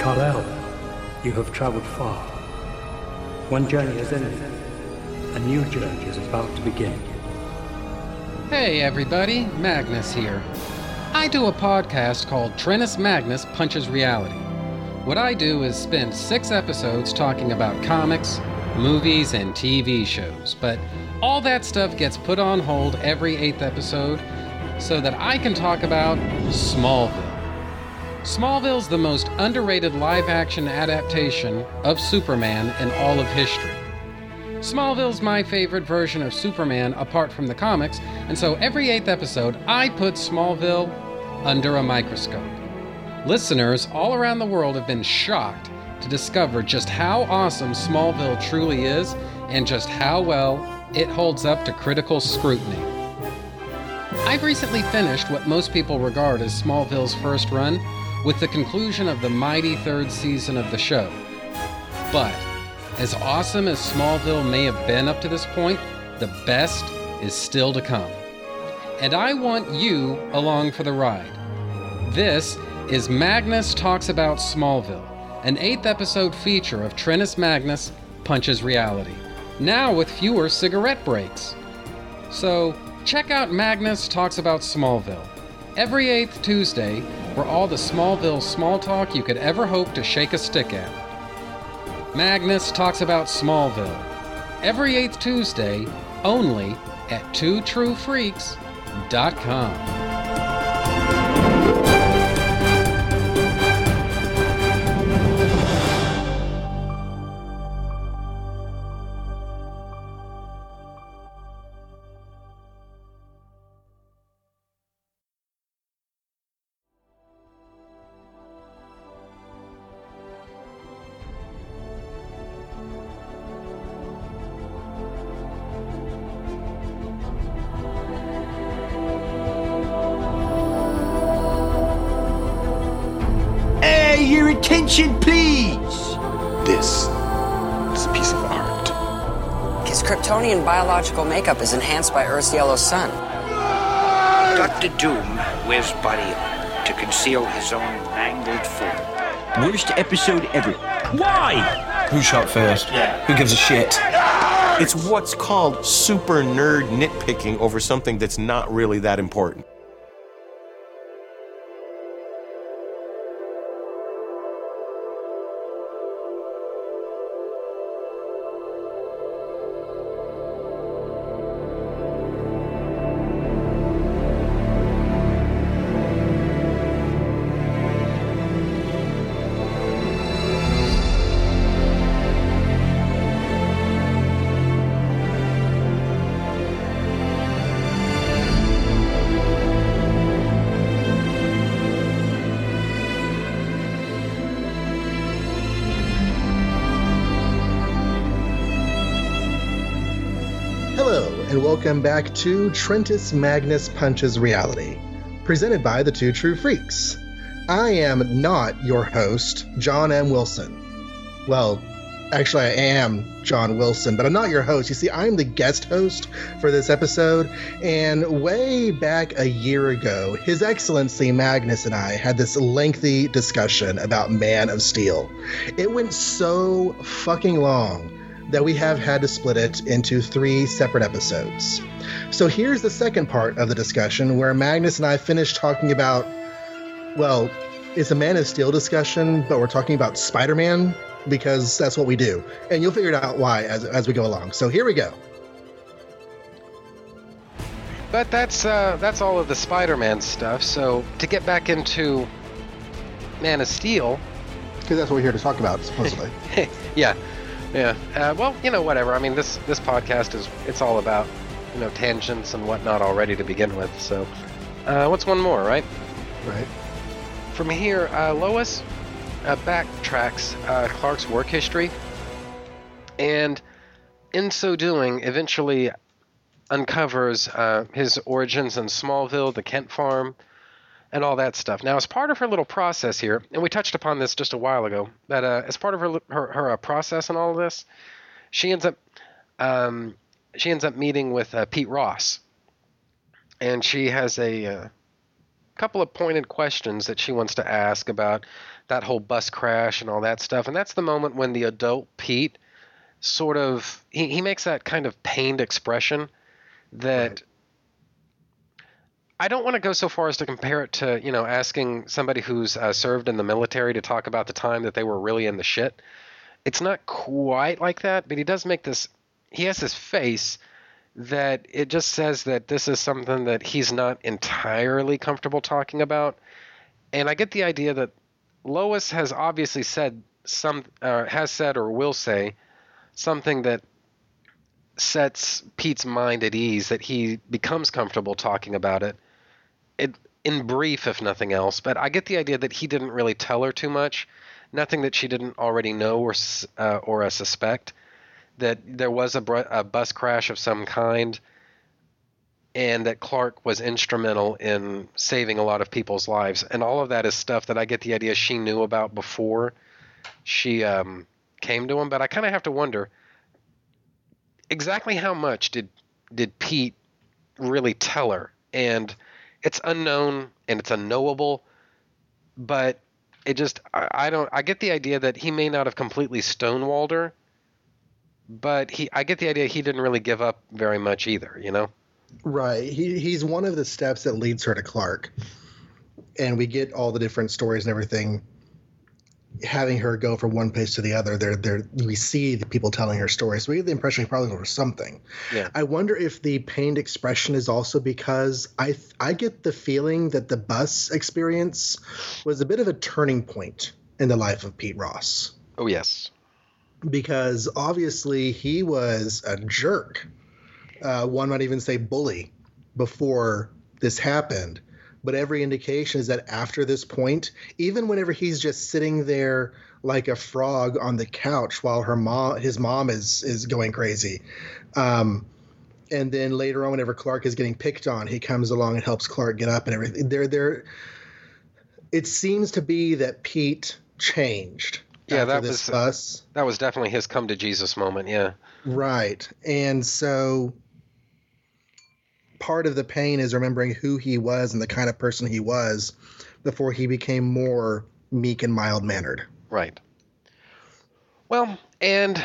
Kal-El, you have traveled far. One journey has ended. A new journey is about to begin. Hey everybody, Magnus here. I do a podcast called Trennis Magnus Punches Reality. What I do is spend six episodes talking about comics, movies, and TV shows, but all that stuff gets put on hold every eighth episode so that I can talk about Smallville. Smallville's the most underrated live action adaptation of Superman in all of history. Smallville's my favorite version of Superman apart from the comics, and so every eighth episode, I put Smallville under a microscope. Listeners all around the world have been shocked to discover just how awesome Smallville truly is and just how well it holds up to critical scrutiny. I've recently finished what most people regard as Smallville's first run with the conclusion of the mighty third season of the show. But, as awesome as Smallville may have been up to this point, the best is still to come. And I want you along for the ride. This is Magnus Talks About Smallville, an eighth episode feature of Trennis Magnus Punches Reality, now with fewer cigarette breaks. So, check out Magnus Talks About Smallville every eighth Tuesday for all the Smallville small talk you could ever hope to shake a stick at. Magnus talks about Smallville every eighth Tuesday only at twotruefreaks.com. biological makeup is enhanced by Earth's yellow sun. Dr. Doom wears body armor to conceal his own mangled form. Worst episode ever. Why? Who shot first? Who gives a shit? It's what's called super nerd nitpicking over something that's not really that important. Hello, and welcome back to Trentus Magnus Punches Reality, presented by the Two True Freaks. I am not your host, John M. Wilson. Well, actually, I am John Wilson, but I'm not your host. You see, I'm the guest host for this episode, and way back a year ago, His Excellency Magnus and I had this lengthy discussion about Man of Steel. It went so fucking long that we have had to split it into three separate episodes. So here's the second part of the discussion where Magnus and I finished talking about, well, it's a Man of Steel discussion, but we're talking about Spider Man because that's what we do. And you'll figure out why as, as we go along. So here we go. But that's uh, that's all of the Spider-Man stuff. So to get back into Man of Steel, Because that's what we're here to talk about, supposedly. yeah, yeah. Uh, well, you know, whatever. I mean, this this podcast is it's all about you know tangents and whatnot already to begin with. So, uh, what's one more, right? right? From here, uh, Lois uh, backtracks uh, Clark's work history, and in so doing, eventually uncovers uh, his origins in Smallville, the Kent farm, and all that stuff. Now, as part of her little process here, and we touched upon this just a while ago, that uh, as part of her her, her uh, process and all of this, she ends up um, she ends up meeting with uh, Pete Ross, and she has a uh, couple of pointed questions that she wants to ask about that whole bus crash and all that stuff. And that's the moment when the adult Pete sort of he, he makes that kind of pained expression that Right. I don't want to go so far as to compare it to, you know, asking somebody who's uh, served in the military to talk about the time that they were really in the shit. It's not quite like that, but he does make this. He has this face that it just says that this is something that he's not entirely comfortable talking about. And I get the idea that Lois has obviously said some, uh, has said or will say something that sets Pete's mind at ease, that he becomes comfortable talking about it. It in brief, if nothing else. But I get the idea that he didn't really tell her too much, nothing that she didn't already know or uh, or uh, suspect. That there was a, br- a bus crash of some kind, and that Clark was instrumental in saving a lot of people's lives. And all of that is stuff that I get the idea she knew about before she um, came to him. But I kind of have to wonder exactly how much did did Pete really tell her? And it's unknown and it's unknowable, but it just I, I don't I get the idea that he may not have completely stonewalled her, but he I get the idea he didn't really give up very much either, you know? Right. He he's one of the steps that leads her to Clark. And we get all the different stories and everything having her go from one place to the other. There there we see the people telling her stories. So we get the impression she probably was something. Yeah. I wonder if the pained expression is also because I I get the feeling that the bus experience was a bit of a turning point in the life of Pete Ross Oh yes. because obviously he was a jerk. Uh, one might even say bully before this happened. But every indication is that after this point, even whenever he's just sitting there like a frog on the couch while her mom, his mom is is going crazy, um, and then later on, whenever Clark is getting picked on, he comes along and helps Clark get up and everything. There, there. It seems to be that Pete changed. Yeah, that was-. That was definitely his come to Jesus moment, yeah. Right. And so part of the pain is remembering who he was and the kind of person he was before he became more meek and mild mannered. Right. Well, and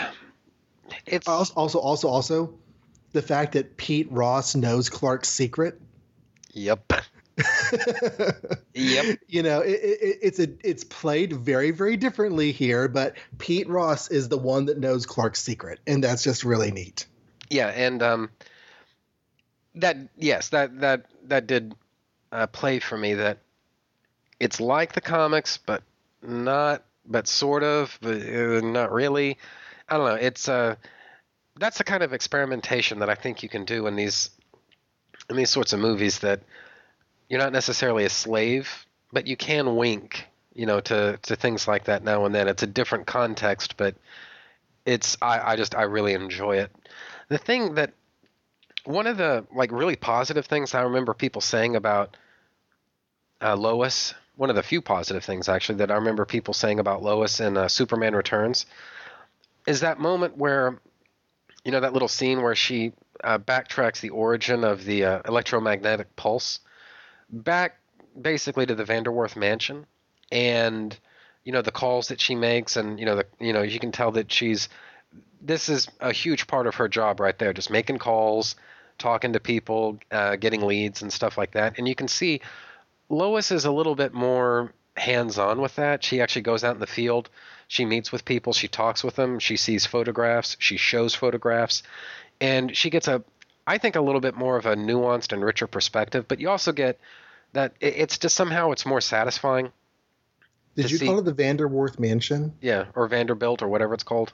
it's Also, also, also, also, the fact that Pete Ross knows Clark's secret. Yep. Yep. You know, it, it, it's a it's played very very differently here, but Pete Ross is the one that knows Clark's secret, and that's just really neat. Yeah, and um, that yes, that that that did uh, play for me. That it's like the comics, but not, but sort of, but uh, not really. I don't know. It's uh, that's the kind of experimentation that I think you can do in these in these sorts of movies. That you're not necessarily a slave, but you can wink, you know, to to things like that now and then. It's a different context, but it's I, I just I really enjoy it. The thing that one of the like really positive things I remember people saying about uh, Lois, one of the few positive things actually that I remember people saying about Lois in uh, Superman Returns, is that moment where, you know, that little scene where she uh, backtracks the origin of the uh, electromagnetic pulse back basically to the Vanderworth mansion, and you know the calls that she makes, and you know the you know you can tell that she's this is a huge part of her job right there, just making calls, talking to people, uh, getting leads and stuff like that. And you can see Lois is a little bit more hands on with that. She actually goes out in the field, she meets with people, she talks with them, she sees photographs, she shows photographs, and she gets a, I think, a little bit more of a nuanced and richer perspective. But you also get that it's just somehow it's more satisfying. Did you see- call it the Vanderworth Mansion? Yeah, or Vanderbilt or whatever it's called.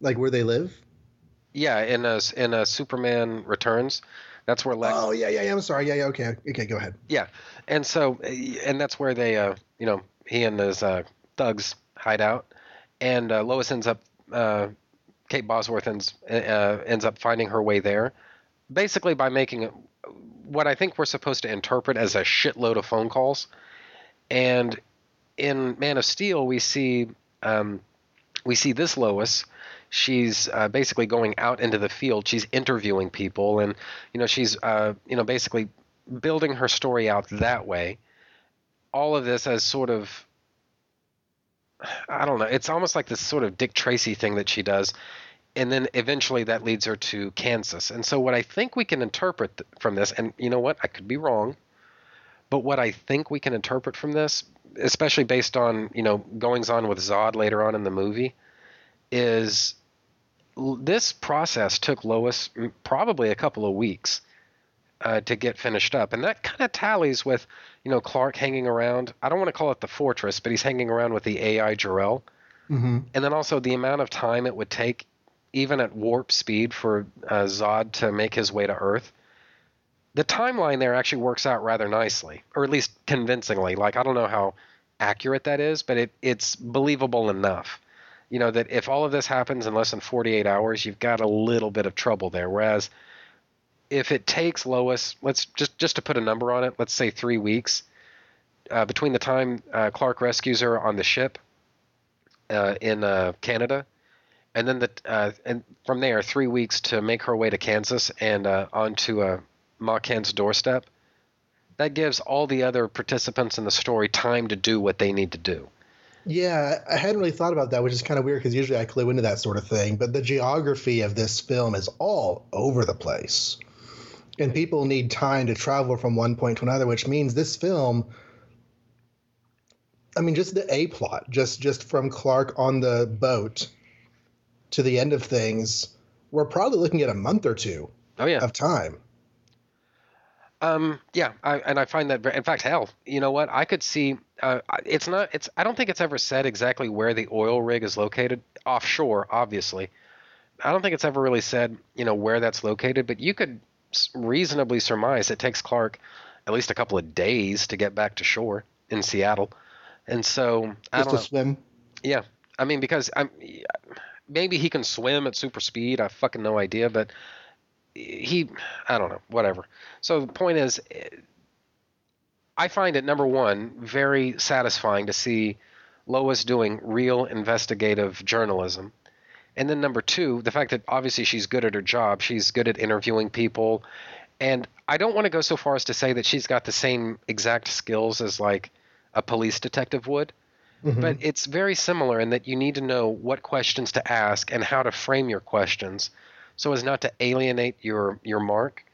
Like where they live? Yeah, in a in a Superman Returns, that's where Lex. Oh yeah, yeah, yeah. I'm sorry. Yeah, yeah. Okay, okay. Go ahead. Yeah, and so and that's where they, uh, you know, he and his uh, thugs hide out, and uh, Lois ends up, uh, Kate Bosworth ends uh, ends up finding her way there, basically by making what I think we're supposed to interpret as a shitload of phone calls, and in Man of Steel we see um, we see this Lois. She's uh, basically going out into the field. She's interviewing people, and you know she's uh, you know basically building her story out that way. All of this as sort of I don't know. It's almost like this sort of Dick Tracy thing that she does, and then eventually that leads her to Kansas. And so what I think we can interpret from this, and you know what, I could be wrong, but what I think we can interpret from this, especially based on you know goings on with Zod later on in the movie, is this process took Lois mm, probably a couple of weeks uh, to get finished up, and that kind of tallies with you know Clark hanging around. I don't want to call it the fortress, but he's hanging around with the AI Jor-El, Mm-hmm. and then also the amount of time it would take, even at warp speed, for uh, Zod to make his way to Earth. The timeline there actually works out rather nicely, or at least convincingly. Like I don't know how accurate that is, but it, it's believable enough. You know that if all of this happens in less than 48 hours, you've got a little bit of trouble there. Whereas if it takes Lois, let's just just to put a number on it, let's say three weeks uh, between the time uh, Clark rescues her on the ship uh, in uh, Canada, and then the uh, and from there three weeks to make her way to Kansas and uh, onto uh, Ma Kent's doorstep. That gives all the other participants in the story time to do what they need to do. Yeah, I hadn't really thought about that, which is kind of weird because usually I clue into that sort of thing. But the geography of this film is all over the place. And people need time to travel from one point to another, which means this film. I mean, just the A plot, just just from Clark on the boat to the end of things, we're probably looking at a month or two Oh yeah, of time. Um, yeah, I, and I find that. In fact, hell, you know what? I could see. Uh, it's not. It's. I don't think it's ever said exactly where the oil rig is located. Offshore, obviously. I don't think it's ever really said, you know, where that's located. But you could reasonably surmise it takes Clark at least a couple of days to get back to shore in Seattle. And so I Just don't to know. swim. Yeah, I mean because I'm maybe he can swim at super speed. I fucking no idea, but he I don't know, whatever. So the point is I find it number 1 very satisfying to see Lois doing real investigative journalism. And then number 2, the fact that obviously she's good at her job, she's good at interviewing people. And I don't want to go so far as to say that she's got the same exact skills as like a police detective would mm-hmm. but it's very similar in that you need to know what questions to ask and how to frame your questions so as not to alienate your your mark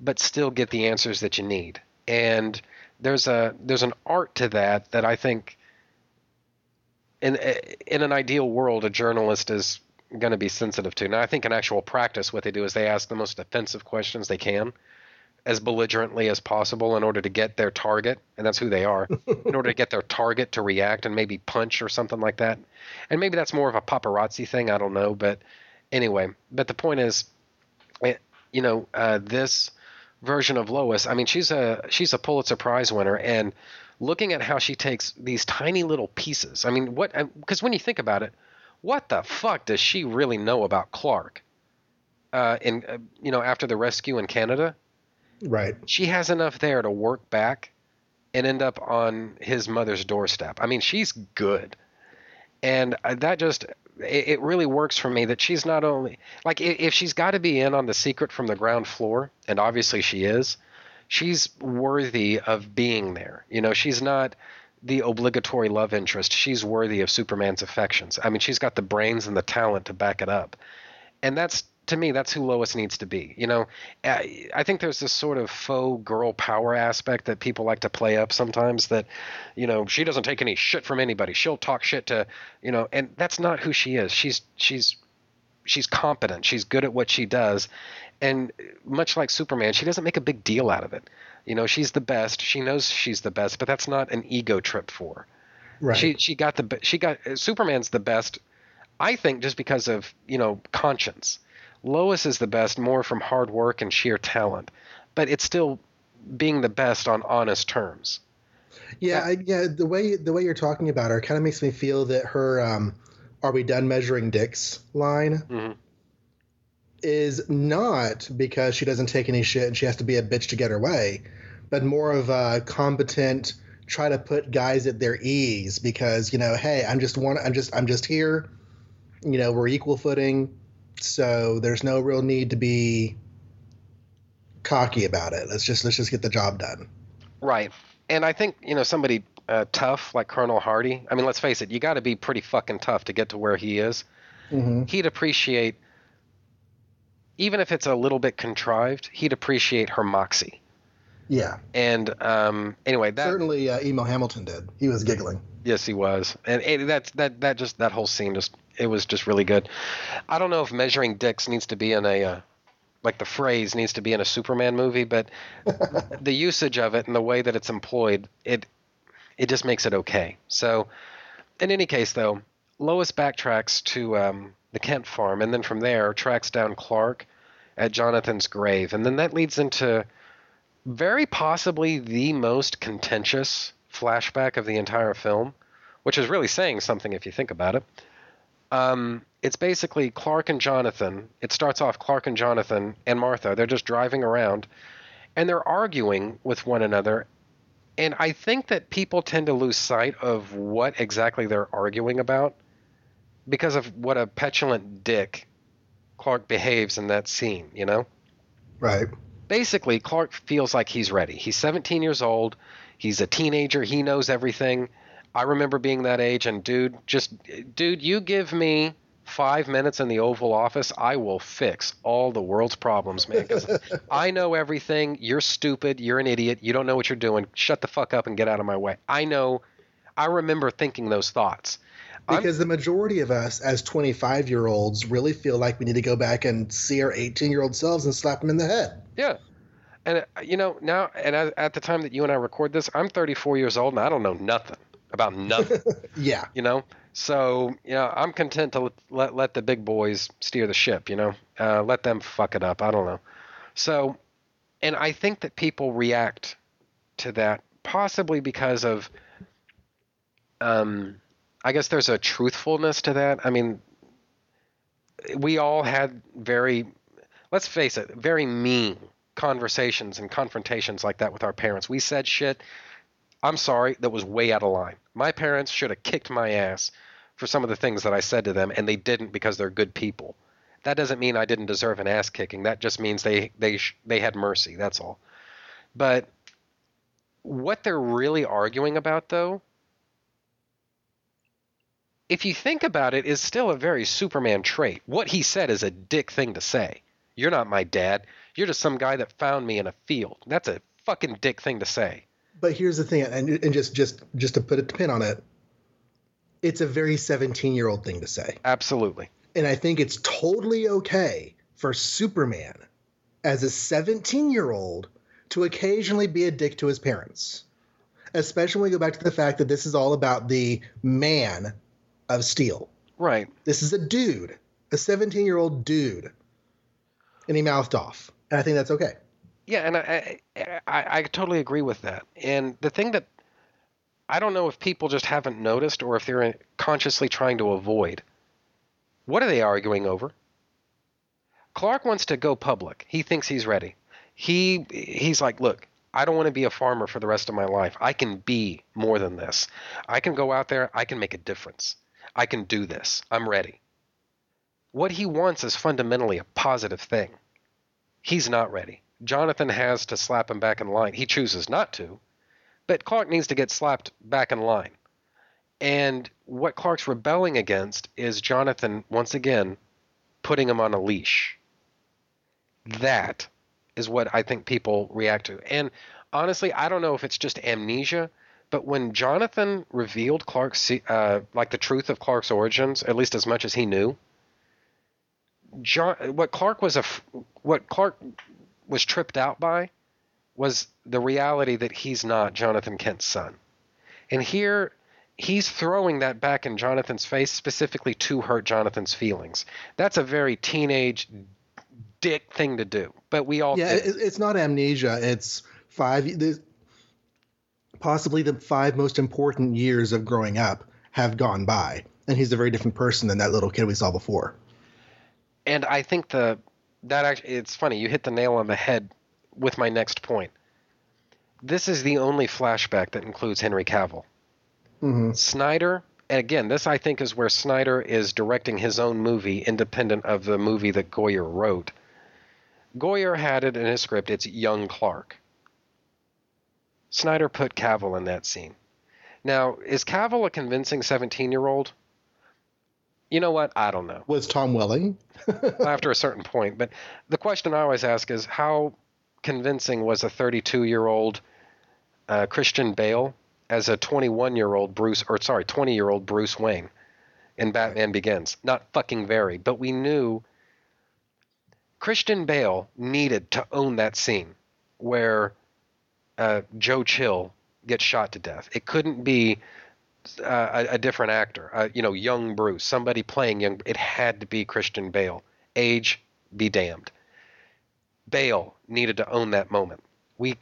but still get the answers that you need and there's a there's an art to that that I think in in an ideal world a journalist is going to be sensitive to. Now I think in actual practice what they do is they ask the most offensive questions they can as belligerently as possible in order to get their target, and that's who they are, in order to get their target to react and maybe punch or something like that. And maybe that's more of a paparazzi thing, I don't know. But anyway, but the point is, eh, you know, uh, this version of Lois, I mean, she's a she's a Pulitzer Prize winner, and looking at how she takes these tiny little pieces, I mean, what? Because when you think about it, what the fuck does she really know about Clark? Uh, in uh, you know, after the rescue in Canada, Right. she has enough there to work back and end up on his mother's doorstep. I mean, she's good. And uh, that just, it, it really works for me that she's not only, like, if she's got to be in on the secret from the ground floor, and obviously she is, she's worthy of being there. You know, she's not the obligatory love interest. She's worthy of Superman's affections. I mean, she's got the brains and the talent to back it up. And that's, to me, that's who Lois needs to be. You know, I I think there's this sort of faux girl power aspect that people like to play up sometimes that, you know, she doesn't take any shit from anybody. She'll talk shit to, you know, and that's not who she is. She's she's she's competent. She's good at what she does. And much like Superman, she doesn't make a big deal out of it. You know, she's the best. She knows she's the best, but that's not an ego trip for her. Right. She she got the she got Superman's the best, I think, just because of you know conscience. Lois is the best more from hard work and sheer talent, but it's still being the best on honest terms. Yeah, I, yeah. The way the way you're talking about her kind of makes me feel that her um, "Are we done measuring dicks?" line Mhm. is not because she doesn't take any shit and she has to be a bitch to get her way, but more of a competent try to put guys at their ease because you know, hey, I'm just one. I'm just I'm just here. You know, we're equal footing, so there's no real need to be cocky about it. Let's just let's just get the job done. Right. And I think, you know, somebody uh, tough like Colonel Hardy, I mean, let's face it, you got to be pretty fucking tough to get to where he is. Mm-hmm. He'd appreciate, even if it's a little bit contrived, he'd appreciate her moxie. Yeah, And um, anyway, that certainly uh, Emil Hamilton did. He was giggling. Yes, he was, and it, that's that that just that whole scene just it was just really good. I don't know if measuring dicks needs to be in a uh, like the phrase needs to be in a Superman movie, but the usage of it and the way that it's employed, it it just makes it okay. So, in any case, though, Lois backtracks to um, the Kent farm, and then from there tracks down Clark at Jonathan's grave, and then that leads into very possibly the most contentious flashback of the entire film, which is really saying something if you think about it. Um, it's basically Clark and Jonathan. It starts off Clark and Jonathan and Martha. They're just driving around and they're arguing with one another. And I think that people tend to lose sight of what exactly they're arguing about because of what a petulant dick Clark behaves in that scene, you know? Right. basically Clark feels like he's ready. He's 17 years old. He's a teenager. He knows everything. I remember being that age and dude, just dude, you give me 5 minutes in the Oval Office, I will fix all the world's problems, man, cuz I know everything. You're stupid. You're an idiot. You don't know what you're doing. Shut the fuck up and get out of my way. I know I remember thinking those thoughts. I'm- Because the majority of us, as 25 year olds, really feel like we need to go back and see our 18 year old selves and slap them in the head. Yeah. And uh, you know now, and at the time that you and I record this, I'm 34 years old and I don't know nothing about nothing. Yeah. you know, so you know I'm content to let let, let the big boys steer the ship. You know, uh, let them fuck it up. I don't know. So, and I think that people react to that possibly because of, um, I guess there's a truthfulness to that. I mean, we all had very, let's face it, very mean conversations and confrontations like that with our parents. We said shit. I'm sorry, that was way out of line. My parents should have kicked my ass for some of the things that I said to them, and they didn't because they're good people. That doesn't mean I didn't deserve an ass kicking. That just means they they they had mercy. That's all. But what they're really arguing about, though, if you think about it, is still a very Superman trait. What he said is a dick thing to say. You're not my dad. You're just some guy that found me in a field. That's a fucking dick thing to say. But here's the thing, and, and just just just to put a pin on it, it's a very 17 year old thing to say, Absolutely. and I think it's totally okay for Superman, as a 17 year old, to occasionally be a dick to his parents, especially when we go back to the fact that this is all about the man of Steel. Right. This is a dude, a 17 year old dude, and he mouthed off, and I think that's okay. Yeah, and I, I I totally agree with that. And the thing that I don't know if people just haven't noticed or if they're consciously trying to avoid. What are they arguing over? Clark wants to go public. He thinks he's ready. He he's like, "Look, I don't want to be a farmer for the rest of my life. I can be more than this. I can go out there, I can make a difference. I can do this. I'm ready." What he wants is fundamentally a positive thing. He's not ready. Jonathan has to slap him back in line. He chooses not to, but Clark needs to get slapped back in line. And what Clark's rebelling against is Jonathan, once again, putting him on a leash. That is what I think people react to. And honestly, I don't know if it's just amnesia, but when Jonathan revealed Clark's, uh, like the truth of Clark's origins, at least as much as he knew, John, what Clark was a, what Clark was tripped out by was the reality that he's not Jonathan Kent's son. And here he's throwing that back in Jonathan's face specifically to hurt Jonathan's feelings. That's a very teenage dick thing to do. But we all Yeah, it's not amnesia. It's five, the, possibly the five most important years of growing up have gone by, and he's a very different person than that little kid we saw before. and I think the that actually it's funny you hit the nail on the head with my next point. This is the only flashback that includes Henry Cavill. Mhm. Snyder, and again, this I think is where Snyder is directing his own movie independent of the movie that Goyer wrote. Goyer had it in his script. It's young Clark. Snyder put Cavill in that scene. Now, is Cavill a convincing 17 year old? You know what? I don't know. Was Tom Welling? After a certain point. But the question I always ask is how convincing was a 32 year old uh, Christian Bale as a 21 year old Bruce, or sorry, 20 year old Bruce Wayne in Batman Begins? Not fucking very. But we knew Christian Bale needed to own that scene where uh, Joe Chill gets shot to death. It couldn't be uh, a, a, different actor, uh, you know, young Bruce, somebody playing young. It had to be Christian Bale. Age be damned. Bale needed to own that moment. We,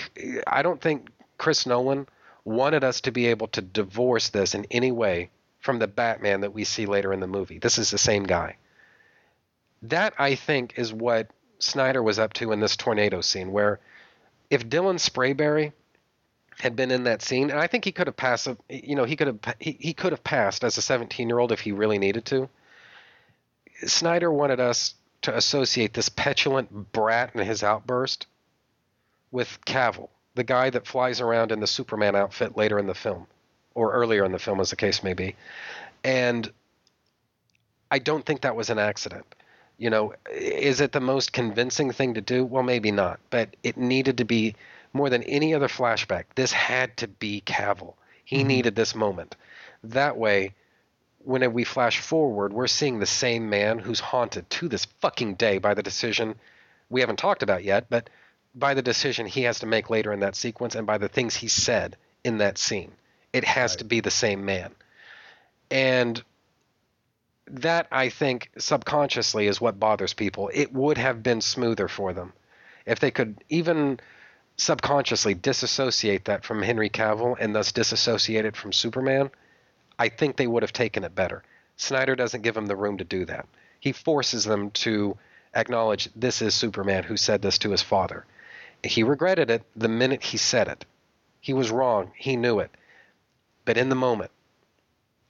I don't think Chris Nolan wanted us to be able to divorce this in any way from the Batman that we see later in the movie. This is the same guy. That I think is what Snyder was up to in this tornado scene, where if Dylan Sprayberry had been in that scene, and I think he could have passed. You know, he could have he, he could have passed as a 17 year old if he really needed to. Snyder wanted us to associate this petulant brat and his outburst with Cavill, the guy that flies around in the Superman outfit later in the film, or earlier in the film, as the case may be. And I don't think that was an accident. You know, is it the most convincing thing to do? Well, maybe not, but it needed to be more than any other flashback. This had to be Cavill. He mm-hmm. needed this moment. That way, when we flash forward, we're seeing the same man who's haunted to this fucking day by the decision we haven't talked about yet, but by the decision he has to make later in that sequence and by the things he said in that scene. It has right. to be the same man. And that I think subconsciously is what bothers people. It would have been smoother for them if they could even subconsciously disassociate that from Henry Cavill and thus disassociate it from Superman. I think they would have taken it better. Snyder doesn't give them the room to do that. He forces them to acknowledge this is Superman who said this to his father. He regretted it the minute he said it. He was wrong. He knew it. But in the moment,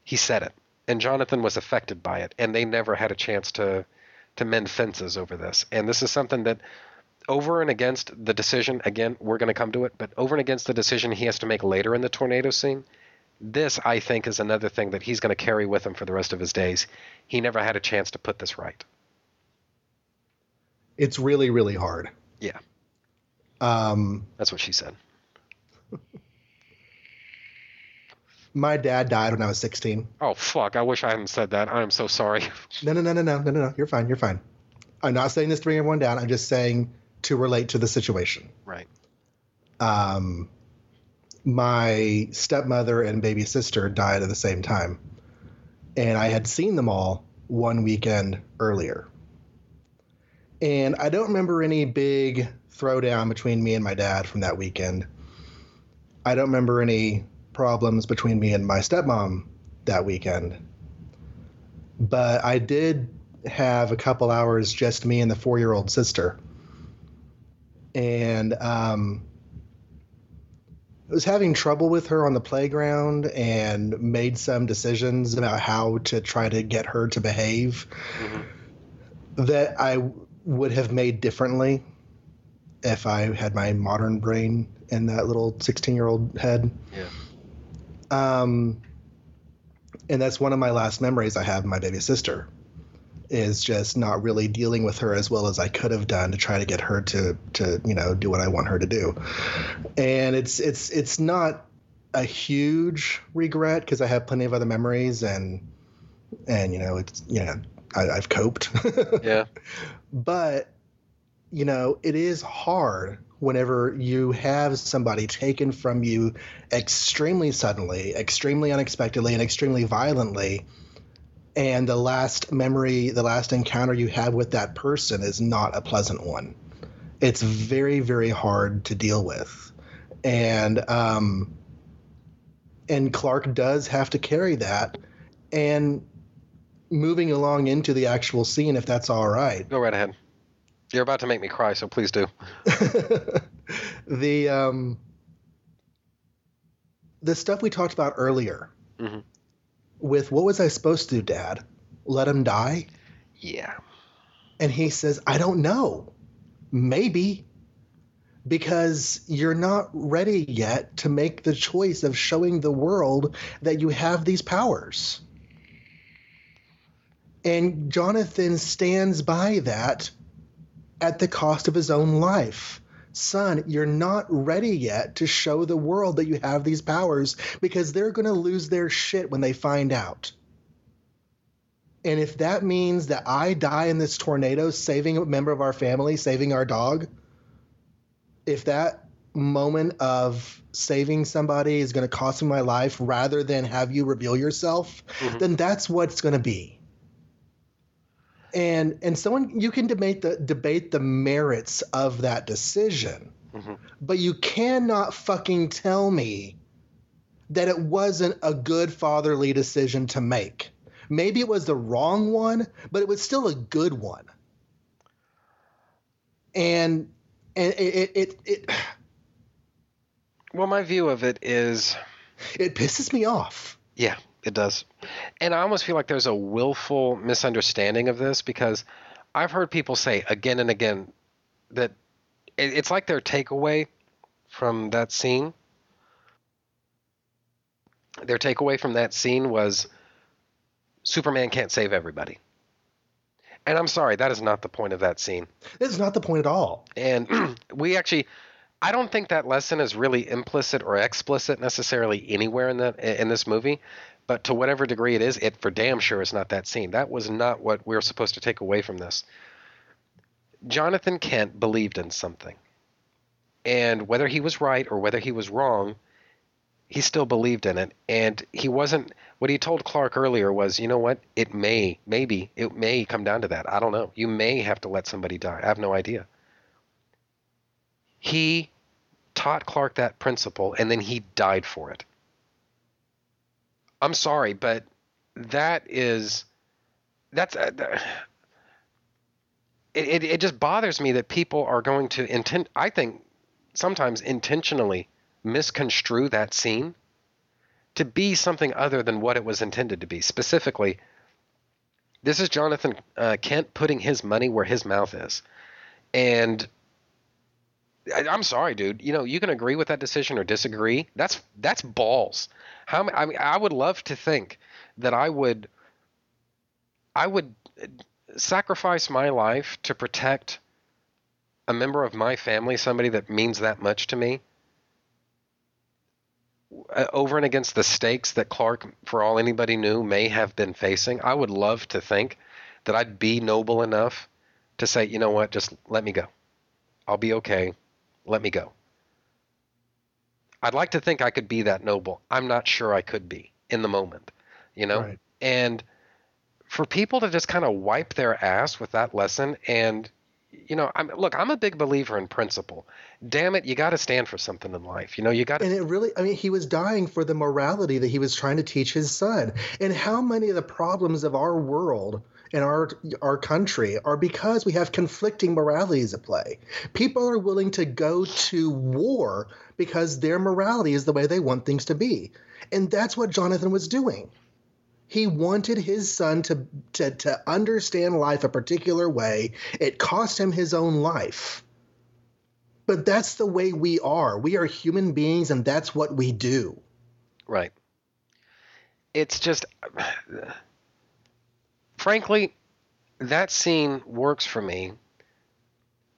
he said it and Jonathan was affected by it, and they never had a chance to to mend fences over this. And this is something that over and against the decision again we're going to come to it but over and against the decision he has to make later in the tornado scene this i think is another thing that he's going to carry with him for the rest of his days he never had a chance to put this right it's really really hard yeah um that's what she said My dad died when I was 16. Oh fuck! I wish I hadn't said that. I am so sorry. No, no, no, no, no, no, no, no. You're fine. You're fine. I'm not saying this to bring everyone down. I'm just saying to relate to the situation. Right. Um, my stepmother and baby sister died at the same time, and I had seen them all one weekend earlier. And I don't remember any big throwdown between me and my dad from that weekend. I don't remember any problems between me and my stepmom that weekend. But I did have a couple hours just me and the four year old sister. And um, I was having trouble with her on the playground and made some decisions about how to try to get her to behave mm-hmm. that I would have made differently if I had my modern brain in that little 16 year old head. Yeah. Um, and that's one of my last memories I have of my baby sister is just not really dealing with her as well as I could have done to try to get her to to you know do what I want her to do. And it's it's it's not a huge regret because I have plenty of other memories and and you know it's you know I, I've coped. yeah. But you know it is hard whenever you have somebody taken from you extremely suddenly, extremely unexpectedly, and extremely violently, and the last memory, the last encounter you have with that person is not a pleasant one. It's very, very hard to deal with. And, um, and Clark does have to carry that. And moving along into the actual scene, if that's all right. Go right ahead. You're about to make me cry, so please do. the um, the stuff we talked about earlier mm-hmm. With what was I supposed to do, Dad? Let him die? Yeah. And he says, I don't know. Maybe. Because you're not ready yet to make the choice of showing the world that you have these powers. And Jonathan stands by that at the cost of his own life. Son, you're not ready yet to show the world that you have these powers because they're going to lose their shit when they find out. And if that means that I die in this tornado saving a member of our family, saving our dog, if that moment of saving somebody is going to cost me my life rather than have you reveal yourself, mm-hmm. then that's what's going to be and and someone you can debate the debate the merits of that decision mm-hmm. but you cannot fucking tell me that it wasn't a good fatherly decision to make. Maybe it was the wrong one but it was still a good one. And and it it, it, it well my view of it is it pisses me off. Yeah it does. And I almost feel like there's a willful misunderstanding of this because I've heard people say again and again that it's like their takeaway from that scene. Their takeaway from that scene was Superman can't save everybody. And I'm sorry, that is not the point of that scene. This is not the point at all. And we actually I don't think that lesson is really implicit or explicit necessarily anywhere in that in this movie. But to whatever degree it is, it for damn sure is not that scene. That was not what we are supposed to take away from this. Jonathan Kent believed in something. And whether he was right or whether he was wrong, he still believed in it. And he wasn't, what he told Clark earlier was, you know what? It may, maybe, it may come down to that. I don't know. You may have to let somebody die. I have no idea. He taught Clark that principle and then he died for it. I'm sorry, but that is that's uh, it, it, it just bothers me that people are going to intent I think sometimes intentionally misconstrue that scene to be something other than what it was intended to be. Specifically, this is Jonathan uh, Kent putting his money where his mouth is. And I, I'm sorry, dude. You know, you can agree with that decision or disagree. That's that's balls. How I mean, I would love to think that I would I would sacrifice my life to protect a member of my family, somebody that means that much to me, uh, over and against the stakes that Clark, for all anybody knew, may have been facing. I would love to think that I'd be noble enough to say, you know what, just let me go. I'll be okay. Let me go. I'd like to think I could be that noble. I'm not sure I could be in the moment, you know? Right. And for people to just kind of wipe their ass with that lesson and you know, I'm look, I'm a big believer in principle. Damn it, you got to stand for something in life. You know, you got to And it really I mean, he was dying for the morality that he was trying to teach his son. And how many of the problems of our world in our our country are because we have conflicting moralities at play. People are willing to go to war because their morality is the way they want things to be. And that's what Jonathan was doing. He wanted his son to, to, to understand life a particular way. It cost him his own life. But that's the way we are. We are human beings, and that's what we do. Right. It's just frankly, that scene works for me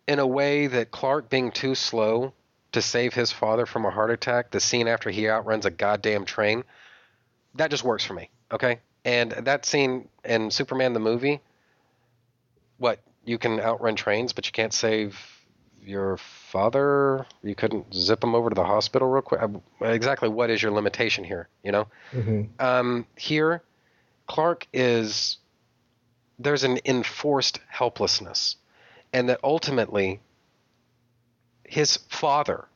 in a way that Clark being too slow to save his father from a heart attack, the scene after he outruns a goddamn train, that just works for me. Okay? And that scene in Superman the movie, what, you can outrun trains, but you can't save your father? You couldn't zip him over to the hospital real quick? Exactly what is your limitation here, you know? Mm-hmm. Um, here, Clark is there's an enforced helplessness, and that ultimately his father,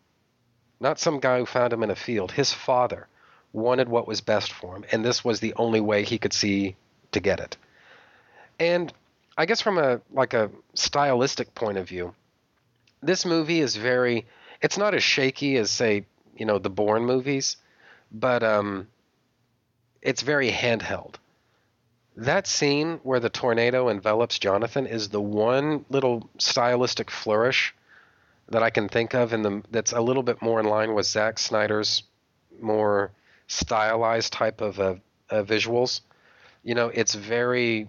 not some guy who found him in a field, his father wanted what was best for him, and this was the only way he could see to get it. And I guess from a like a stylistic point of view, this movie is very it's not as shaky as say, you know, the Bourne movies, but um it's very handheld That scene where the tornado envelops Jonathan is the one little stylistic flourish that I can think of, in the that's a little bit more in line with Zack Snyder's more stylized type of uh, uh, visuals. You know, it's very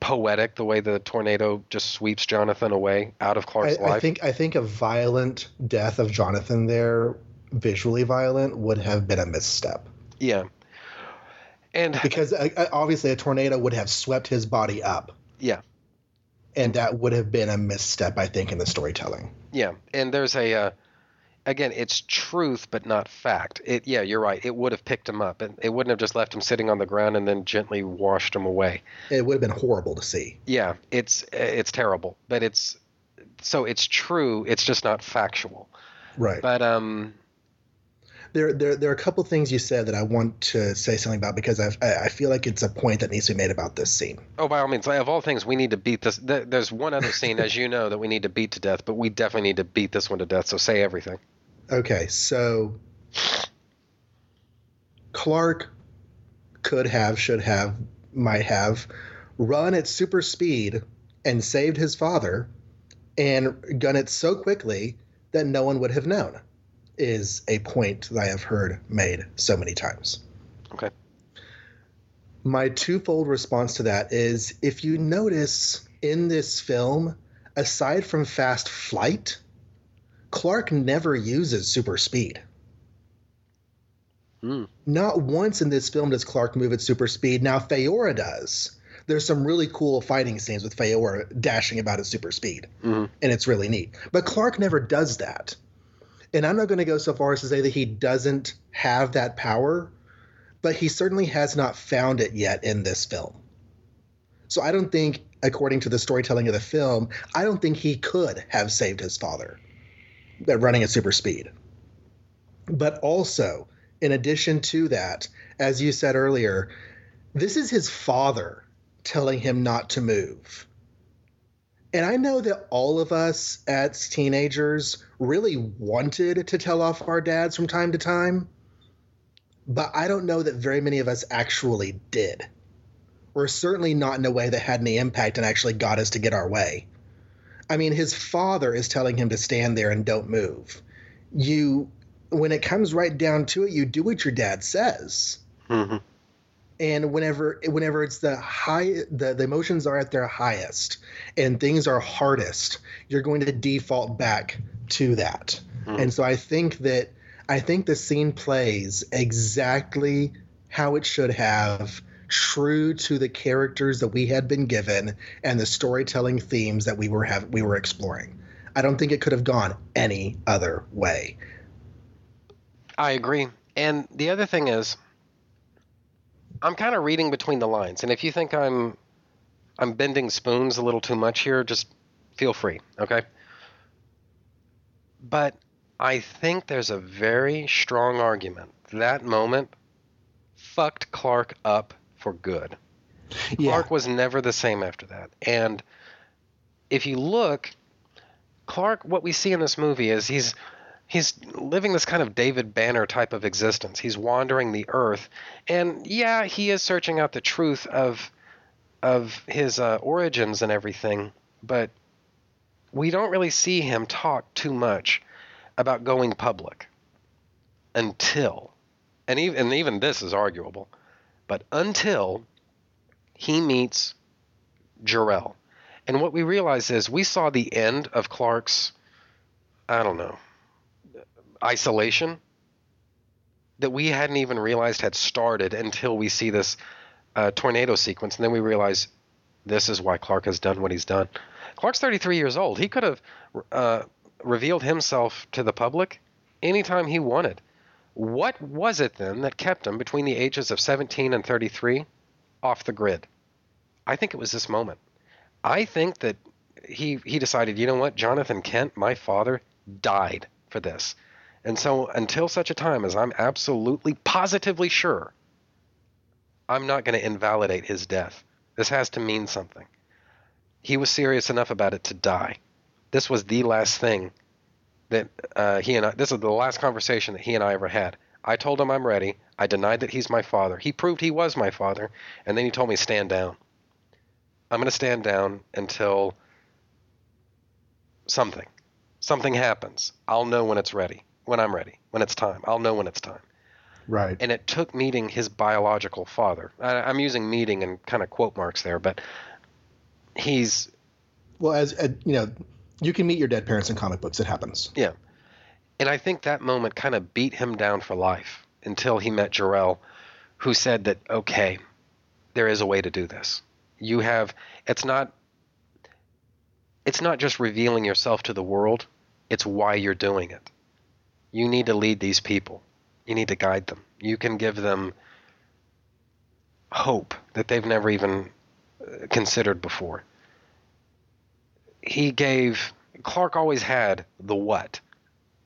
poetic the way the tornado just sweeps Jonathan away out of Clark's I, life. I think I think a violent death of Jonathan there, visually violent, would have been a misstep. Yeah. And because uh, uh, obviously a tornado would have swept his body up. Yeah. And that would have been a misstep, I think, in the storytelling. Yeah, and there's a uh, again, it's truth but not fact. It yeah, you're right. It would have picked him up, and it wouldn't have just left him sitting on the ground and then gently washed him away. It would have been horrible to see. Yeah, it's it's terrible, but it's so it's true. It's just not factual. Right. But um, there, there, there are a couple things you said that I want to say something about because I, I feel like it's a point that needs to be made about this scene. Oh, by all means, of all things, we need to beat this. There's one other scene, as you know, that we need to beat to death, but we definitely need to beat this one to death. So say everything. Okay, so Clark could have, should have, might have run at super speed and saved his father and gun it so quickly that no one would have known is a point that I have heard made so many times. Okay. My twofold response to that is if you notice in this film, aside from fast flight, Clark never uses super speed. Mm. Not once in this film does Clark move at super speed. Now, Faora does. There's some really cool fighting scenes with Faora dashing about at super speed, mm-hmm. and it's really neat. But Clark never does that. And I'm not going to go so far as to say that he doesn't have that power, but he certainly has not found it yet in this film. So I don't think, according to the storytelling of the film, I don't think he could have saved his father running at super speed. But also, in addition to that, as you said earlier, this is his father telling him not to move. And I know that all of us as teenagers really wanted to tell off our dads from time to time, but I don't know that very many of us actually did. Or certainly not in a way that had any impact and actually got us to get our way. I mean, his father is telling him to stand there and don't move. You, when it comes right down to it, you do what your dad says. Mm-hmm. And whenever, whenever it's the high, the, the emotions are at their highest and things are hardest, you're going to default back to that. Mm-hmm. And so I think that I think the scene plays exactly how it should have true to the characters that we had been given and the storytelling themes that we were have we were exploring. I don't think it could have gone any other way. I agree. And the other thing is I'm kind of reading between the lines. And if you think I'm I'm bending spoons a little too much here, just feel free, okay? But I think there's a very strong argument. That moment fucked Clark up for good. Yeah. Clark was never the same after that. And if you look, Clark, what we see in this movie is he's he's living this kind of David Banner type of existence. He's wandering the earth, and yeah, he is searching out the truth of of his uh, origins and everything. But we don't really see him talk too much about going public until, and even and even this is arguable but until he meets Jor-El. And what we realize is we saw the end of Clark's, I don't know, isolation that we hadn't even realized had started until we see this uh, tornado sequence. And then we realize this is why Clark has done what he's done. Clark's 33 years old. He could have uh, revealed himself to the public anytime he wanted. What was it then that kept him between the ages of 17 and 33 off the grid? I think it was this moment. I think that he he decided, you know what, Jonathan Kent, my father, died for this. And so until such a time as I'm absolutely positively sure I'm not going to invalidate his death. This has to mean something. He was serious enough about it to die. This was the last thing that uh, he and I, this is the last conversation that he and I ever had. I told him I'm ready. I denied that he's my father. He proved he was my father, and then he told me stand down. I'm going to stand down until something something happens. I'll know when it's ready. When I'm ready. When it's time. I'll know when it's time. Right. And it took meeting his biological father. I, I'm using meeting in kind of quote marks there, but he's well as uh, you know, you can meet your dead parents in comic books. It happens. Yeah. And I think that moment kind of beat him down for life until he met Jor-El, who said that, okay, there is a way to do this. You have, it's not, it's not just revealing yourself to the world, it's why you're doing it. You need to lead these people. You need to guide them. You can give them hope that they've never even uh, considered before. He gave, Clark always had the what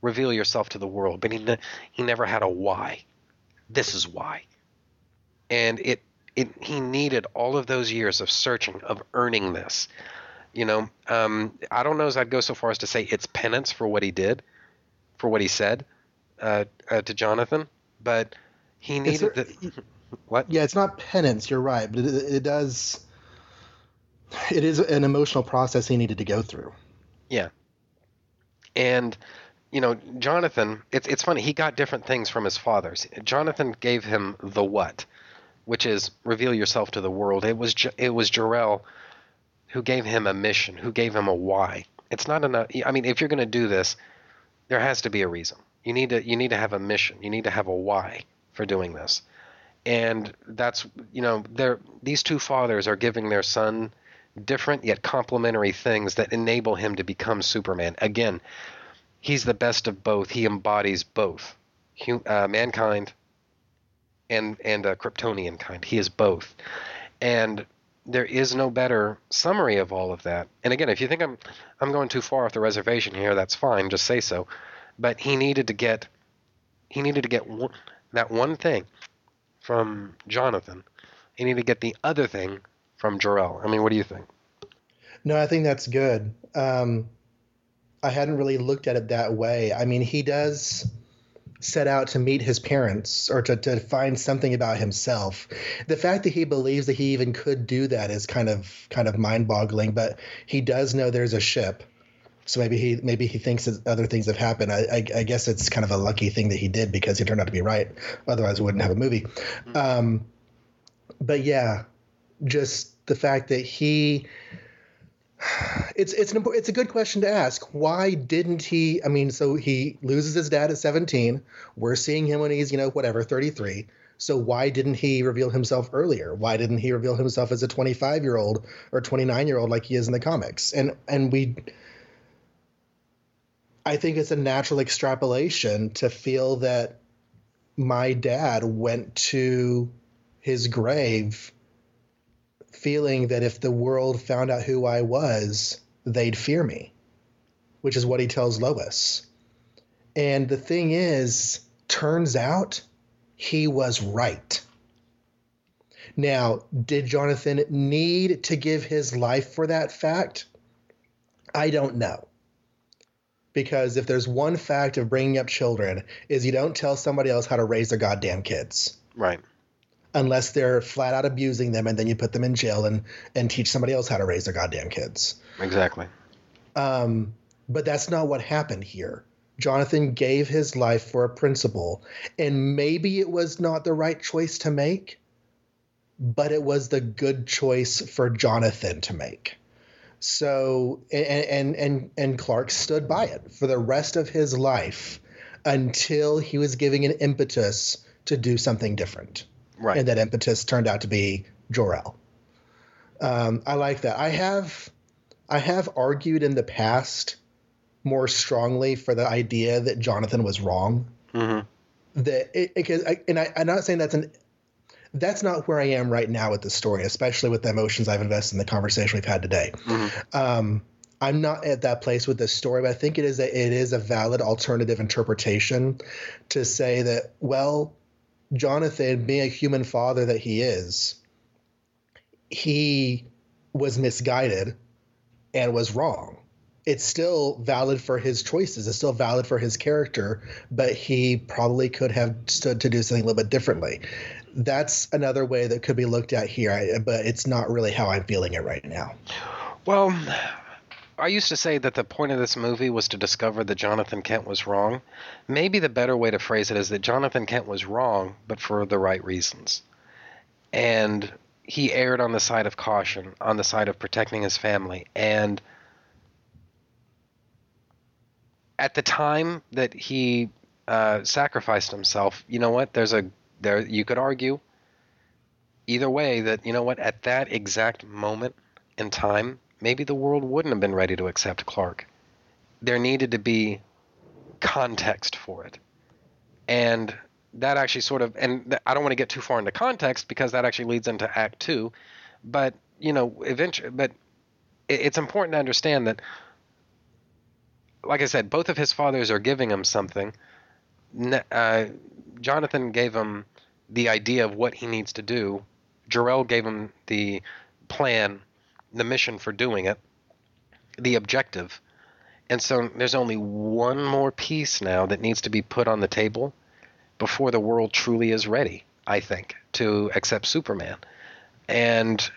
reveal yourself to the world, but he ne- he never had a why. This is why. And it it he needed all of those years of searching, of earning this. You know, um, I don't know as I'd go so far as to say it's penance for what he did, for what he said uh, uh, to Jonathan, but he needed the what? Yeah, it's not penance. You're right, but it, it does. It is an emotional process he needed to go through. Yeah. And you know, Jonathan, it's it's funny. He got different things from his fathers. Jonathan gave him the what, which is reveal yourself to the world. It was it was Jor-El who gave him a mission, who gave him a why. It's not enough. I mean, if you're going to do this, there has to be a reason. You need to you need to have a mission. You need to have a why for doing this. And that's you know, they're these two fathers are giving their son different yet complementary things that enable him to become Superman. Again, he's the best of both. He embodies both uh, mankind and and a Kryptonian kind. He is both, and there is no better summary of all of that. And again, if you think I'm I'm going too far off the reservation here, that's fine. Just say so. But he needed to get he needed to get one, that one thing from Jonathan. He needed to get the other thing from Jor-El. I mean, what do you think? No, I think that's good. Um, I hadn't really looked at it that way. I mean, he does set out to meet his parents or to, to find something about himself. The fact that he believes that he even could do that is kind of kind of mind-boggling, but he does know there's a ship. So maybe he maybe he thinks that other things have happened. I, I, I guess it's kind of a lucky thing that he did because he turned out to be right. Otherwise, we wouldn't have a movie. Mm-hmm. Um, but yeah, just the fact that he it's it's an it's a good question to ask. Why didn't he? I mean, so he loses his dad at 17. We're seeing him when he's you know whatever 33. So why didn't he reveal himself earlier? Why didn't he reveal himself as a 25 year old or 29 year old like he is in the comics? And and we, I think it's a natural extrapolation to feel that my dad went to his grave feeling that if the world found out who I was, they'd fear me, which is what he tells Lois. And the thing is, turns out he was right. Now, did Jonathan need to give his life for that fact? I don't know. Because if there's one fact of bringing up children is you don't tell somebody else how to raise their goddamn kids. Right unless they're flat out abusing them and then you put them in jail and and teach somebody else how to raise their goddamn kids. Exactly. Um, but that's not what happened here. Jonathan gave his life for a principle, and maybe it was not the right choice to make, but it was the good choice for Jonathan to make. So, and and and, and Clark stood by it for the rest of his life until he was giving an impetus to do something different. Right. And that impetus turned out to be Jor-El. Um, I like that. I have I have argued in the past more strongly for the idea that Jonathan was wrong. Mm-hmm. That because I, and I, I'm not saying that's an that's not where I am right now with the story, especially with the emotions I've invested in the conversation we've had today. Mm-hmm. Um, I'm not at that place with this story, but I think it is a, it is a valid alternative interpretation to say that well, Jonathan, being a human father that he is, he was misguided and was wrong. it's still valid for his choices. It's still valid for his character, but he probably could have stood to do something a little bit differently. That's another way that could be looked at here, but it's not really how I'm feeling it right now. Well, I used to say that the point of this movie was to discover that Jonathan Kent was wrong. Maybe the better way to phrase it is that Jonathan Kent was wrong, but for the right reasons. And he erred on the side of caution, on the side of protecting his family. And at the time that he uh, sacrificed himself, you know what? There's a there. You could argue either way that you know what? At that exact moment in time, maybe the world wouldn't have been ready to accept Clark. There needed to be context for it, and that actually sort of and I don't want to get too far into context because that actually leads into Act Two, but you know, eventually, but it's important to understand that like I said, both of his fathers are giving him something. Uh, Jonathan gave him the idea of what he needs to do. Jor-El gave him the plan, the mission for doing it, the objective. And so there's only one more piece now that needs to be put on the table before the world truly is ready, I think, to accept Superman. And,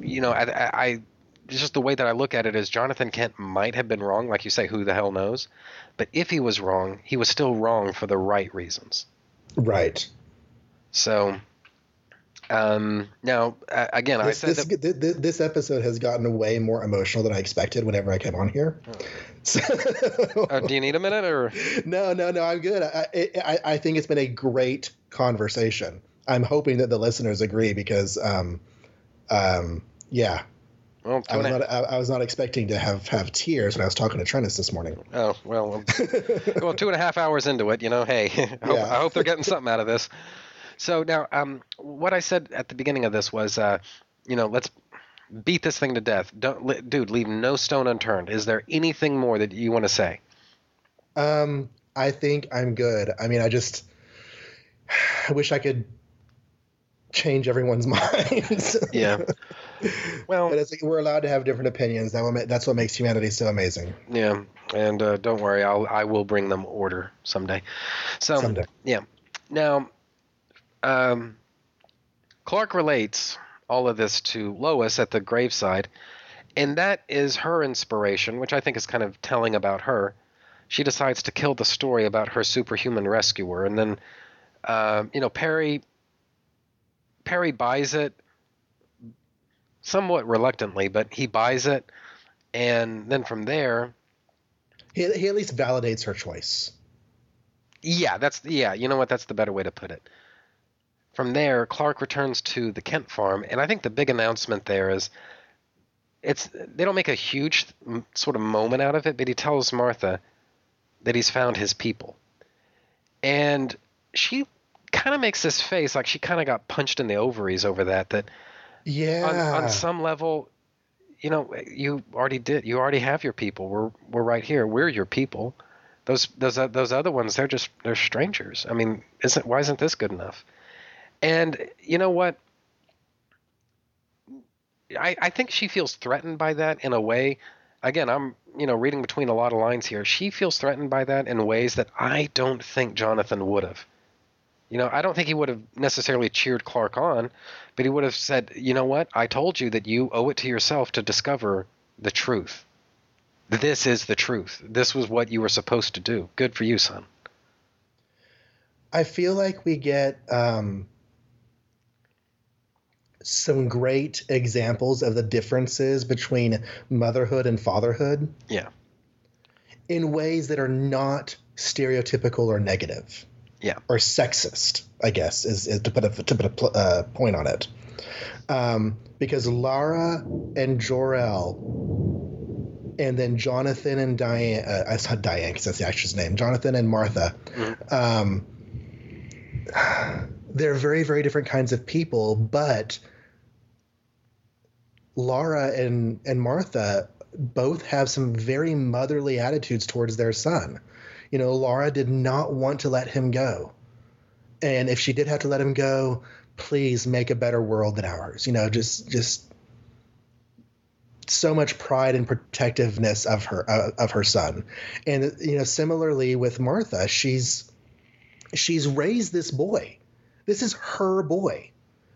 you know, I, I just the way that I look at it is Jonathan Kent might have been wrong, like you say, who the hell knows? But if he was wrong, he was still wrong for the right reasons. Right. So, um, now uh, again, this, I said this, that, this, episode has gotten way more emotional than I expected whenever I came on here. Oh. So, uh, do you need a minute or? No, no, no. I'm good. I, I, I think it's been a great conversation. I'm hoping that the listeners agree because, um, um, yeah, well, I was, not, I, I was not expecting to have, have tears when I was talking to Trennis this morning. Oh well, well, two and a half hours into it, you know. Hey, I hope, Yeah. I hope they're getting something out of this. So now, um, what I said at the beginning of this was, uh, you know, let's beat this thing to death. Don't, dude, leave no stone unturned. Is there anything more that you want to say? Um, I think I'm good. I mean, I just I wish I could change everyone's minds. Yeah. Well, but it's like we're allowed to have different opinions. That what that's what makes humanity so amazing. Yeah, and uh, don't worry, I'll I will bring them order someday. So Someday. yeah. Now, um, Clark relates all of this to Lois at the graveside, and that is her inspiration, which I think is kind of telling about her. She decides to kill the story about her superhuman rescuer, and then, uh, you know, Perry. Perry buys it somewhat reluctantly, but he buys it, and then from there, He, he at least validates her choice. Yeah, that's yeah. You know what? That's the better way to put it. From there, Clark returns to the Kent farm, and I think the big announcement there is, it's they don't make a huge sort of moment out of it, but he tells Martha that he's found his people, and she kind of makes this face like she kind of got punched in the ovaries over that. That Yeah. on, on some level, you know, you already did. You already have your people. We're we're right here. We're your people. Those those uh, those other ones, they're just they're strangers. I mean, isn't why isn't this good enough? And you know what? I I think she feels threatened by that in a way. Again, I'm you know reading between a lot of lines here. She feels threatened by that in ways that I don't think Jonathan would have. You know, I don't think he would have necessarily cheered Clark on, but he would have said, "You know what? I told you that you owe it to yourself to discover the truth. This is the truth. This was what you were supposed to do. Good for you, son." I feel like we get um, some great examples of the differences between motherhood and fatherhood Yeah. in ways that are not stereotypical or negative. Yeah. Or sexist, I guess, is, is to put a to put a uh, point on it. Um, because Lara and Jor-El, and then Jonathan and Diane, uh, it's not Diane because that's the actress name. Jonathan and Martha. Um, they're very very different kinds of people, but Laura and and Martha both have some very motherly attitudes towards their son. You know, Laura did not want to let him go. And if she did have to let him go, please make a better world than ours. You know, just just so much pride and protectiveness of her uh, of her son and you know similarly with martha she's she's raised this boy this is her boy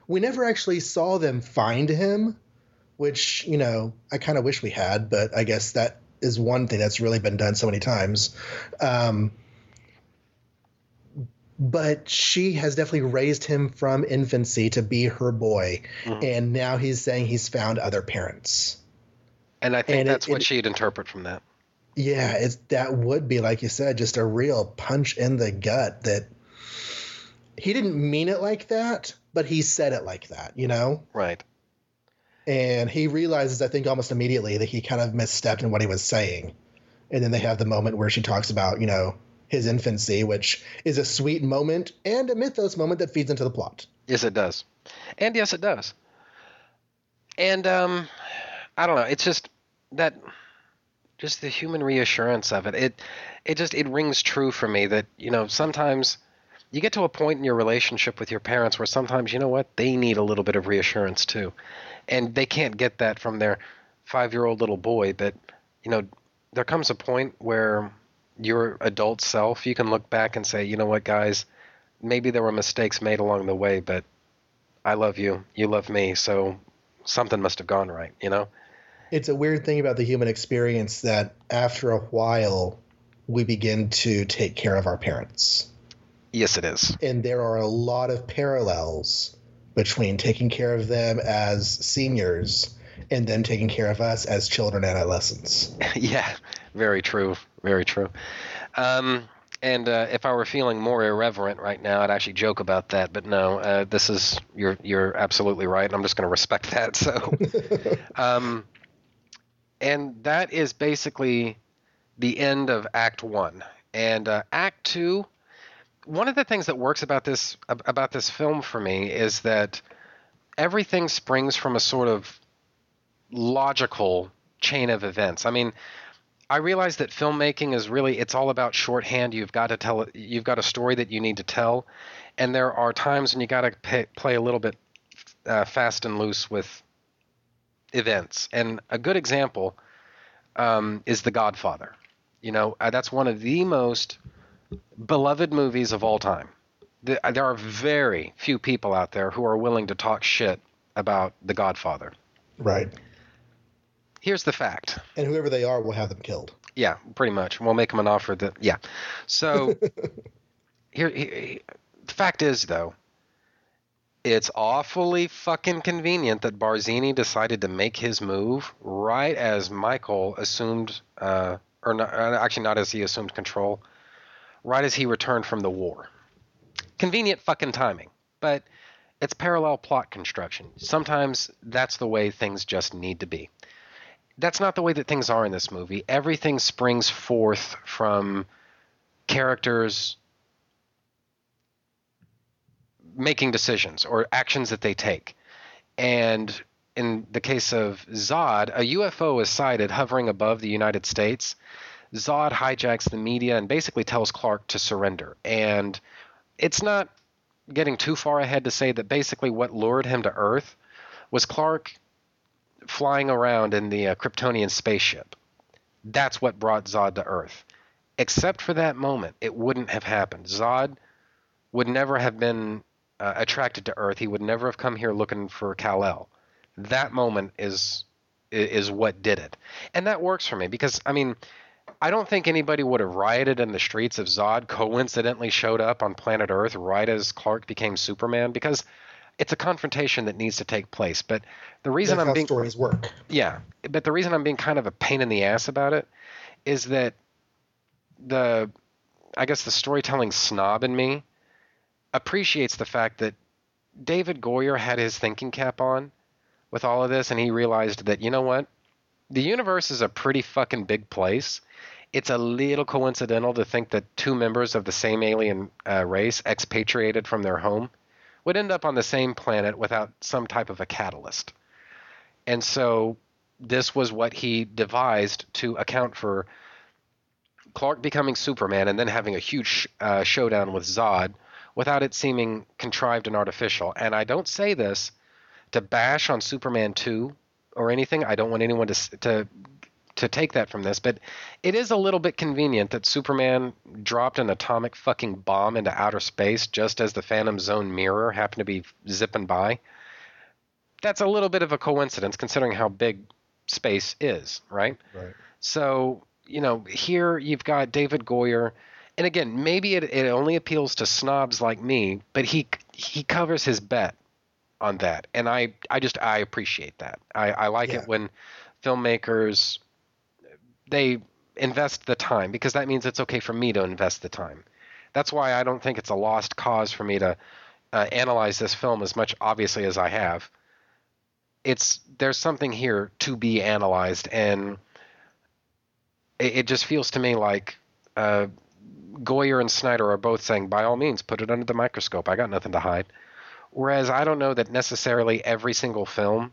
we never actually saw them find him which you know i kind of wish we had but i guess that is one thing that's really been done so many times um, but she has definitely raised him from infancy to be her boy Mhm. and now he's saying he's found other parents And I think And it- that's what it- she'd interpret from that. yeah it's that would be like you said just a real punch in the gut that he didn't mean it like that but he said it like that you know Right. And he realizes i think almost immediately that he kind of misstepped in what he was saying and then they have the moment where she talks about you know his infancy which is a sweet moment and a mythos moment that feeds into the plot Yes, it does. And yes, it does. And um, I don't know. It's just that, just the human reassurance of it. It, it just it rings true for me that you know sometimes you get to a point in your relationship with your parents where sometimes you know what? They need a little bit of reassurance too, and they can't get that from their five-year-old little boy. But you know, there comes a point where your adult self you can look back and say, you know what, guys? Maybe there were mistakes made along the way, but I love you, you love me, so something must have gone right, you know? it's a weird thing about the human experience that after a while we begin to take care of our parents Yes, it is. and there are a lot of parallels between taking care of them as seniors and them taking care of us as children and adolescents yeah, very true, very true. Um, and uh, if I were feeling more irreverent right now, I'd actually joke about that. But no, uh, this is you're you're absolutely right. and I'm just going to respect that. So, um, and that is basically the end of Act One. And uh, Act Two, one of the things that works about this about this film for me is that everything springs from a sort of logical chain of events. I mean, I realize that filmmaking is really it's all about shorthand. You've got to tell you've got a story that you need to tell, and there are times when you got to play a little bit uh, fast and loose with events. And a good example um, is The Godfather. You know, uh, that's one of the most beloved movies of all time. There are very few people out there who are willing to talk shit about The Godfather. right Here's the fact. and whoever they are will have them killed Yeah, pretty much. We'll make them an offer that. Yeah. So here, here, the fact is though, it's awfully fucking convenient that Barzini decided to make his move right as Michael assumed, uh, or not, uh, actually not as he assumed control, right as he returned from the war. Convenient fucking timing, but it's parallel plot construction. Sometimes that's the way things just need to be that's not the way that things are in this movie. Everything springs forth from characters making decisions or actions that they take. And in the case of Zod, a UFO is sighted hovering above the United States. Zod hijacks the media and basically tells Clark to surrender. And it's not getting too far ahead to say that basically what lured him to Earth was Clark flying around in the uh, Kryptonian spaceship. That's what brought Zod to Earth. Except for that moment, it wouldn't have happened. Zod would never have been uh, attracted to Earth. He would never have come here looking for Kal-El. That moment is is what did it, and that works for me because I mean, I don't think anybody would have rioted in the streets if Zod coincidentally showed up on planet Earth right as Clark became Superman because it's a confrontation that needs to take place. But the reason That's I'm being stories work. yeah, but the reason I'm being kind of a pain in the ass about it is that the I guess the storytelling snob in me appreciates the fact that David Goyer had his thinking cap on with all of this and he realized that you know what? The universe is a pretty fucking big place. It's a little coincidental to think that two members of the same alien uh, race expatriated from their home would end up on the same planet without some type of a catalyst. And so this was what he devised to account for Clark becoming Superman and then having a huge uh, showdown with Zod without it seeming contrived and artificial. And I don't say this to bash on Superman 2 or anything. I don't want anyone to to to take that from this, but it is a little bit convenient that Superman dropped an atomic fucking bomb into outer space just as the Phantom Zone mirror happened to be zipping by. That's a little bit of a coincidence considering how big space is, right? Right. So, you know, here you've got David Goyer, and again, maybe it, it only appeals to snobs like me, but he he covers his bet on that, and I I just I appreciate that. I, I like Yeah. it when filmmakers they invest the time because that means it's okay for me to invest the time. That's why I don't think it's a lost cause for me to uh, analyze this film as much obviously as I have. It's there's something here to be analyzed, and it, it just feels to me like uh, Goyer and Snyder are both saying, by all means, put it under the microscope. I got nothing to hide. Whereas I don't know that necessarily every single film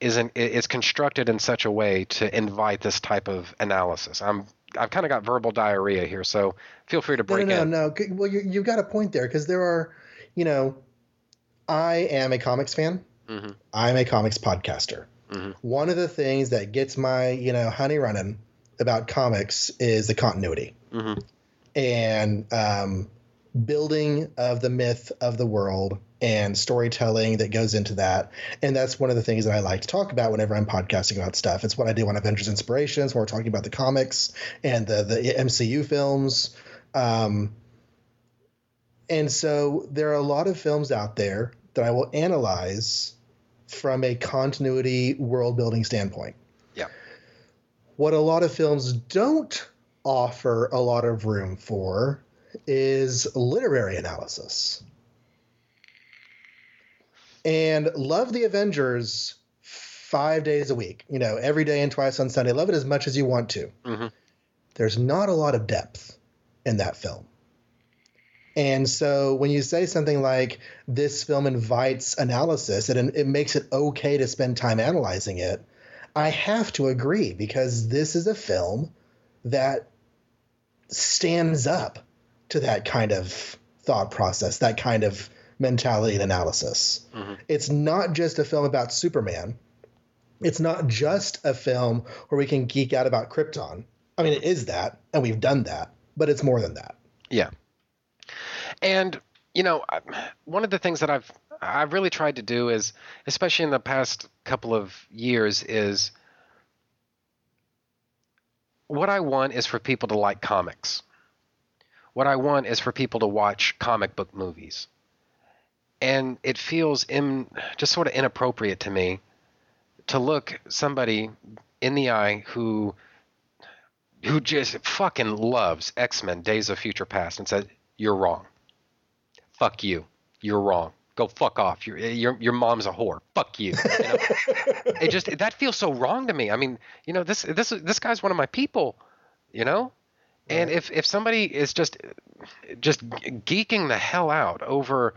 isn't is constructed in such a way to invite this type of analysis. I'm I've kind of got verbal diarrhea here, so feel free to No, break no, no, in. no. Good- Well, you, you've got a point there because there are, you know, I am a comics fan. Mhm. I'm a comics podcaster. Mhm. One of the things that gets my, you know, honey running about comics is the continuity Mhm. and um, building of the myth of the world and storytelling that goes into that. And that's one of the things that I like to talk about whenever I'm podcasting about stuff. It's what I do on Avengers Inspirations when we're talking about the comics and the, the MCU films. Um, and so there are a lot of films out there that I will analyze from a continuity world building standpoint. Yeah. What a lot of films don't offer a lot of room for is literary analysis. And love the Avengers five days a week, you know, every day and twice on Sunday. Love it as much as you want to. Mhm. There's not a lot of depth in that film. And so when you say something like this film invites analysis and it makes it okay to spend time analyzing it, I have to agree because this is a film that stands up to that kind of thought process, that kind of mentality and analysis. Mm-hmm. It's not just a film about Superman. It's not just a film where we can geek out about Krypton. I mean, it is that, and we've done that, but it's more than that. Yeah. And you know, one of the things that I've I've really tried to do is, especially in the past couple of years, is what I want is for people to like comics. What I want is for people to watch comic book movies. And it feels in, just sort of inappropriate to me to look somebody in the eye who who just fucking loves X-Men Days of Future Past and said, "You're wrong. Fuck you. You're wrong. Go fuck off. Your your your mom's a whore. Fuck you." you know? it just that feels so wrong to me. I mean, you know, this this this guy's one of my people, you know? And if if somebody is just just geeking the hell out over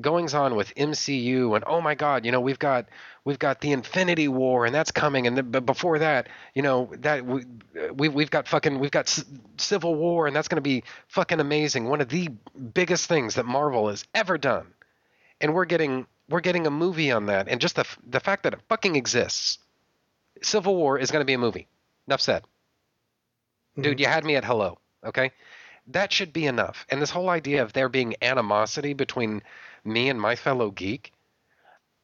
goings on with MCU and oh my god, you know we've got we've got the Infinity War and that's coming and then, but before that, you know that we, we we've got fucking we've got C- Civil War and that's going to be fucking amazing, one of the biggest things that Marvel has ever done, and we're getting we're getting a movie on that and just the the fact that it fucking exists, Civil War is going to be a movie. Enough said. Dude, you had me at hello. Okay, that should be enough. And this whole idea of there being animosity between me and my fellow geek,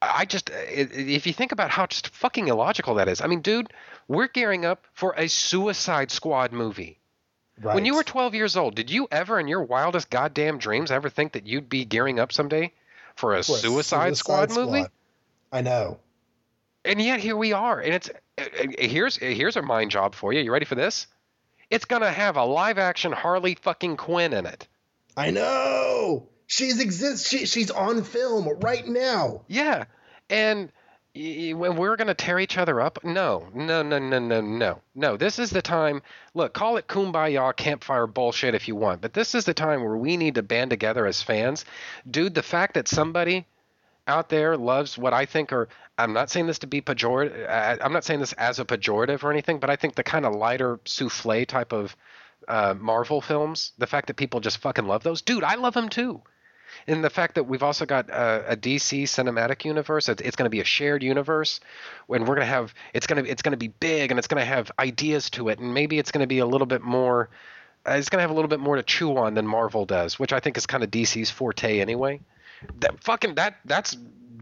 I just, i- if you think about how just fucking illogical that is. I mean, dude, we're gearing up for a Suicide Squad movie. Right. When you were 12 years old, did you ever, in your wildest goddamn dreams, ever think that you'd be gearing up someday for a, For a Suicide, Squad, movie? I know. And yet here we are, and it's uh, uh, here's here's a mind job for you. You ready for this? It's gonna have a live action Harley fucking Quinn in it. I know. She's exists. She, she's on film right now. Yeah, and y- y- when we're gonna tear each other up, no, no, no, no, no, no, no. This is the time. Look, call it kumbaya campfire bullshit if you want, but this is the time where we need to band together as fans, dude. The fact that somebody out there loves what I think are. I'm not saying this to be pejorative. I- I'm not saying this as a pejorative or anything, but I think the kind of lighter souffle type of uh, Marvel films, the fact that people just fucking love those, dude, I love them too. And the fact that we've also got a, a DC cinematic universe, it's, it's going to be a shared universe, and we're going to have it's going to it's going to be big and it's going to have ideas to it, and maybe it's going to be a little bit more. Uh, it's going to have a little bit more to chew on than Marvel does, which I think is kind of DC's forte anyway. That fucking that that's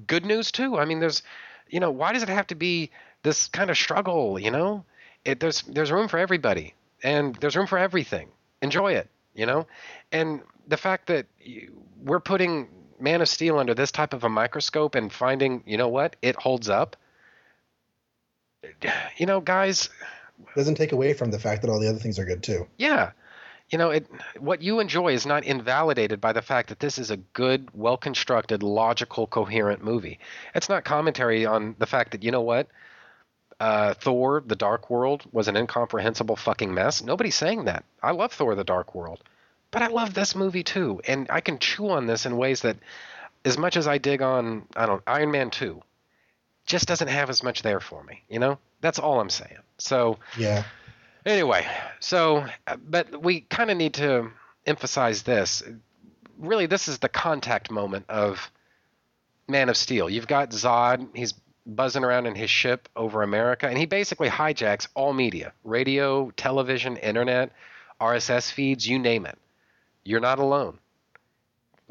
good news too. I mean, there's, you know, why does it have to be this kind of struggle? You know, it there's there's room for everybody and there's room for everything. Enjoy it, you know, and the fact that we're putting Man of Steel under this type of a microscope and finding, you know what, it holds up. You know, guys, Doesn't take away from the fact that all the other things are good too. yeah. You know, it what you enjoy is not invalidated by the fact that this is a good, well-constructed, logical, coherent movie. It's not commentary on the fact that, you know what? Uh, Thor: The Dark World was an incomprehensible fucking mess. Nobody's saying that. I love Thor: The Dark World, but I love this movie too, and I can chew on this in ways that, as much as I dig on, I don't Iron Man two, just doesn't have as much there for me. You know, that's all I'm saying. So Yeah. Anyway, so uh, but we kind of need to emphasize this. Really, this is the contact moment of Man of Steel. You've got Zod. He's buzzing around in his ship over America, and he basically hijacks all media: radio, television, internet, RSS feeds, you name it. You're not alone.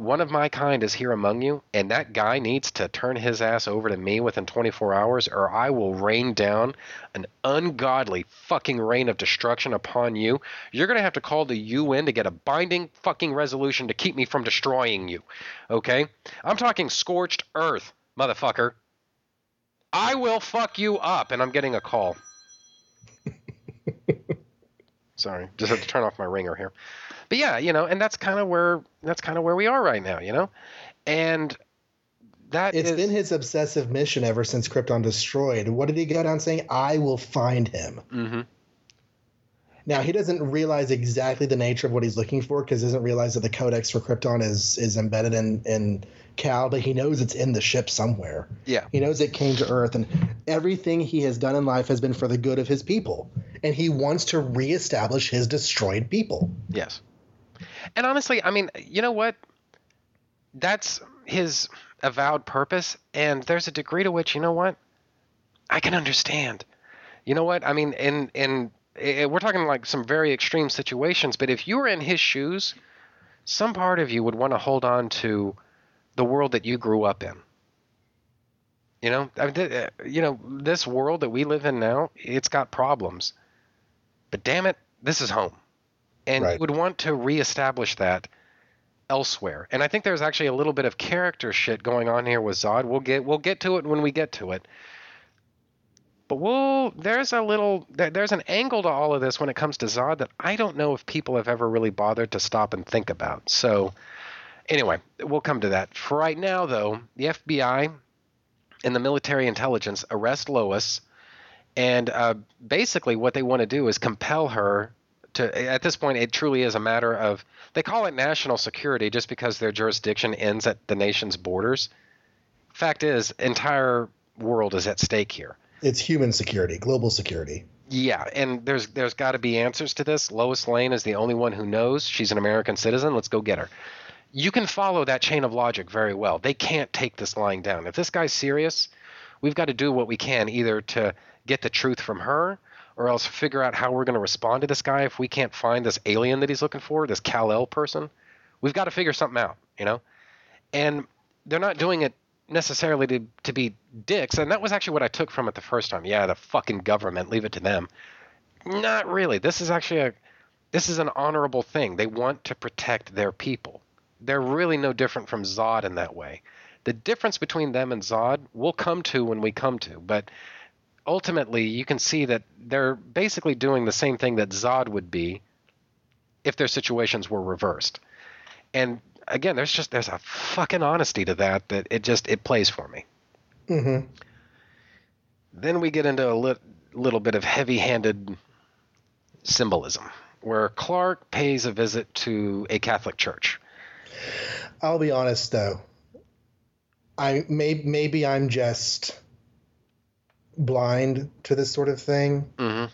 One of my kind is here among you, and that guy needs to turn his ass over to me within 24 hours, or I will rain down an ungodly fucking rain of destruction upon you. You're going to have to call the UN to get a binding fucking resolution to keep me from destroying you. Okay? I'm talking scorched earth, motherfucker. I will fuck you up, and I'm getting a call. Sorry, just have to turn off my ringer here. But yeah, you know, and that's kind of where that's kind of where we are right now, you know, and that It's is- been his obsessive mission ever since Krypton destroyed. What did he go down saying? I will find him. Mhm. Now he doesn't realize exactly the nature of what he's looking for because he doesn't realize that the codex for Krypton is is embedded in in Kal, but he knows it's in the ship somewhere. Yeah. He knows it came to Earth, and everything he has done in life has been for the good of his people, and he wants to reestablish his destroyed people. Yes. And honestly, I mean, you know what? That's his avowed purpose, and there's a degree to which, you know what? I can understand. You know what? I mean, in in eh, we're talking like some very extreme situations, but if you were in his shoes, some part of you would want to hold on to the world that you grew up in. You know, I mean, th- eh, you know, this world that we live in now, it's got problems. But damn it, this is home and Right. you would want to reestablish that elsewhere. And I think there's actually a little bit of character shit going on here with Zod. We'll get we'll get to it when we get to it. But we'll there's a little there, there's an angle to all of this when it comes to Zod that I don't know if people have ever really bothered to stop and think about. So anyway, we'll come to that. For right now though, the FBI and the military intelligence arrest Lois and uh, basically what they want to do is compel her to at this point it truly is a matter of they call it national security just because their jurisdiction ends at the nation's borders. Fact is entire world is at stake here. It's human security, global security. yeah and there's there's got to be answers to this. Lois lane is the only one who knows. She's an american citizen. Let's go get her. You can follow that chain of logic very well. They can't take this lying down. If this guy's serious we've got to do what we can either to get the truth from her or else figure out how we're going to respond to this guy if we can't find this alien that he's looking for, this Kal-El person. We've got to figure something out, you know? And they're not doing it necessarily to, to be dicks. And that was actually what I took from it the first time. Yeah, the fucking government, leave it to them. Not really. This is actually a this is an honorable thing. They want to protect their people. They're really no different from Zod in that way. The difference between them and Zod we'll come to when we come to, but ultimately you can see that they're basically doing the same thing that Zod would be if their situations were reversed. And again, there's just there's a fucking honesty to that that it just it plays for me. Mm-hmm. Then we get into a lit, little bit of heavy-handed symbolism, where Clark pays a visit to a Catholic church. I'll be honest though. I may maybe I'm just blind to this sort of thing. Mm-hmm.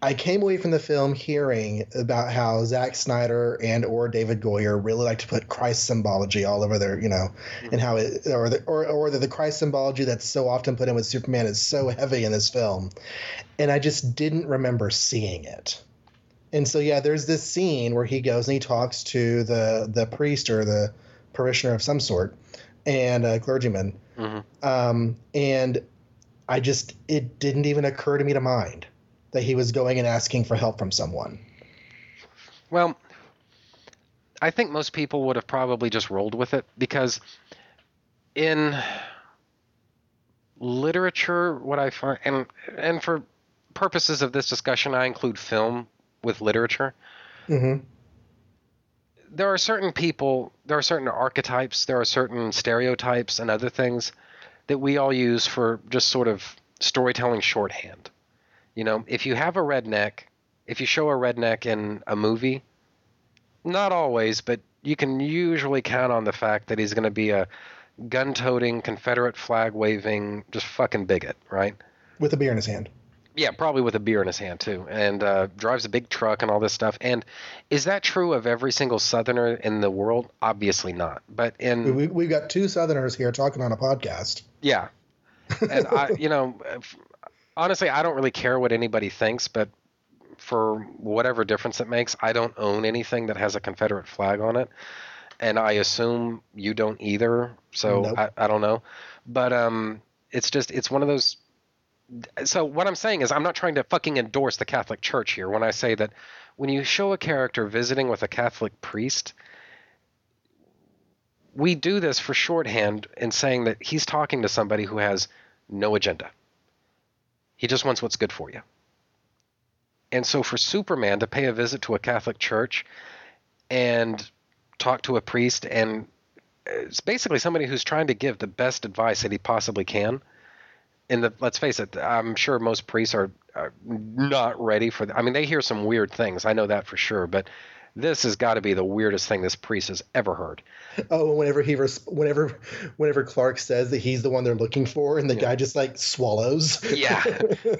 I came away from the film hearing about how Zack Snyder and or David Goyer really like to put Christ symbology all over their, you know, and how it or the, or or the, the Christ symbology that's so often put in with Superman is so heavy in this film, and I just didn't remember seeing it. And so yeah, there's this scene where he goes and he talks to the the priest or the parishioner of some sort, and a clergyman, um, and I just it didn't even occur to me to mind that he was going and asking for help from someone. Well, I think most people would have probably just rolled with it because in literature, what I find, and and for purposes of this discussion, I include film with literature. Mm-hmm. There are certain people, there are certain archetypes, there are certain stereotypes and other things that we all use for just sort of storytelling shorthand. You know, if you have a redneck, if you show a redneck in a movie, not always, but you can usually count on the fact that he's going to be a gun toting, Confederate flag waving, just fucking bigot, right? With a beer in his hand. Yeah, probably with a beer in his hand too, and uh, drives a big truck and all this stuff. And is that true of every single Southerner in the world? Obviously not. But in We, we've got two Southerners here talking on a podcast. yeah, and I, you know, honestly, I don't really care what anybody thinks, but for whatever difference it makes, I don't own anything that has a Confederate flag on it, and I assume you don't either. So Nope. I, I don't know, but um, it's just it's one of those. So what I'm saying is, I'm not trying to fucking endorse the Catholic Church here when I say that when you show a character visiting with a Catholic priest, we do this for shorthand in saying that he's talking to somebody who has no agenda. He just wants what's good for you. And so for Superman to pay a visit to a Catholic church and talk to a priest and it's basically somebody who's trying to give the best advice that he possibly can. And the, let's face it, I'm sure most priests are, are not ready for. The, I mean, they hear some weird things. I know that for sure. But this has got to be the weirdest thing this priest has ever heard. Oh, whenever he res- whenever whenever Clark says that he's the one they're looking for, and the guy just like swallows. Yeah.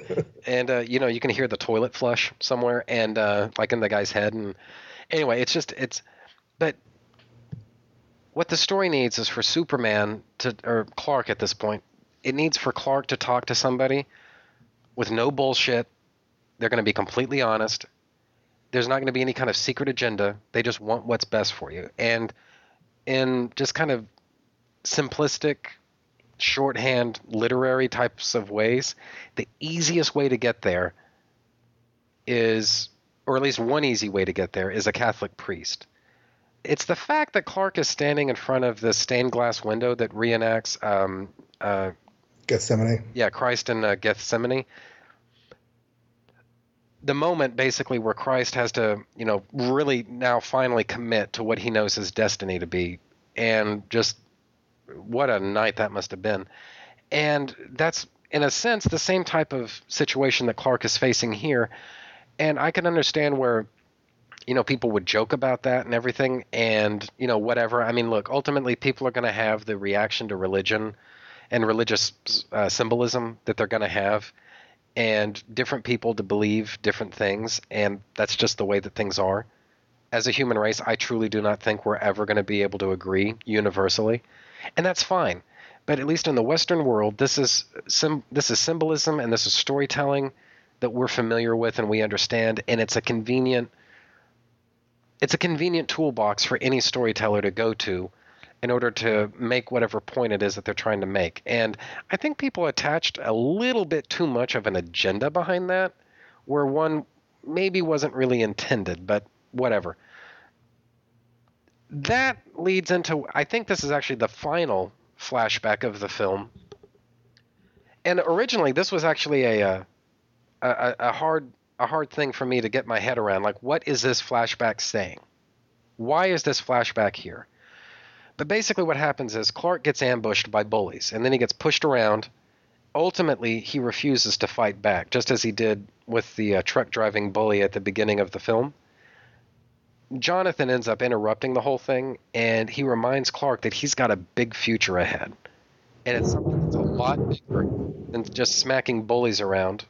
and uh, you know, you can hear the toilet flush somewhere, and uh, like in the guy's head. And anyway, it's just it's. But what the story needs is for Superman to or Clark at this point. It needs for Clark to talk to somebody with no bullshit. They're going to be completely honest. There's not going to be any kind of secret agenda. They just want what's best for you. And in just kind of simplistic shorthand literary types of ways, the easiest way to get there is, or at least one easy way to get there, is a Catholic priest. It's the fact that Clark is standing in front of the stained glass window that reenacts, um, uh, Gethsemane. yeah, Christ in uh, Gethsemane. The moment basically where Christ has to, you know, really now finally commit to what he knows his destiny to be, and just what a night that must have been. And that's, in a sense, the same type of situation that Clark is facing here. And I can understand where, you know, people would joke about that and everything, and, you know, whatever. I mean, look, ultimately, people are going to have the reaction to religion and religious uh, symbolism that they're going to have, and different people to believe different things. And that's just the way that things are. As a human race, I truly do not think we're ever going to be able to agree universally and that's fine. But at least in the Western world, this is sim- this is symbolism and this is storytelling that we're familiar with and we understand, and it's a convenient it's a convenient toolbox for any storyteller to go to in order to make whatever point it is that they're trying to make. And I think people attached a little bit too much of an agenda behind that, where one maybe wasn't really intended, but whatever that leads into I think this is actually the final flashback of the film. And originally, this was actually a uh, a, a, a hard a hard thing for me to get my head around. Like, what is this flashback saying? Why is this flashback here? But basically, what happens is Clark gets ambushed by bullies, and then he gets pushed around. Ultimately, he refuses to fight back, just as he did with the uh, truck driving bully at the beginning of the film. Jonathan ends up interrupting the whole thing, and he reminds Clark that he's got a big future ahead. And it's something that's a lot bigger than just smacking bullies around